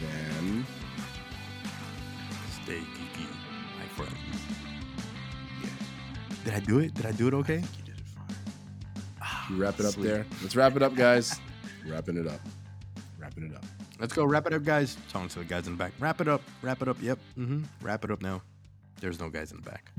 Speaker 1: than
Speaker 2: Stay geeky, my friends.
Speaker 1: yeah,
Speaker 2: Did I do it? Did I do it okay?
Speaker 1: you did it fine. You wrap it up
Speaker 2: Sweet.
Speaker 1: there. Let's wrap it up, guys. [laughs] Wrapping it up. Wrapping it up.
Speaker 2: Let's go. Wrap it up, guys. Talking to the guys in the back. Wrap it up. Wrap it up. Yep. Mm-hmm. Wrap it up now. There's no guys in the back.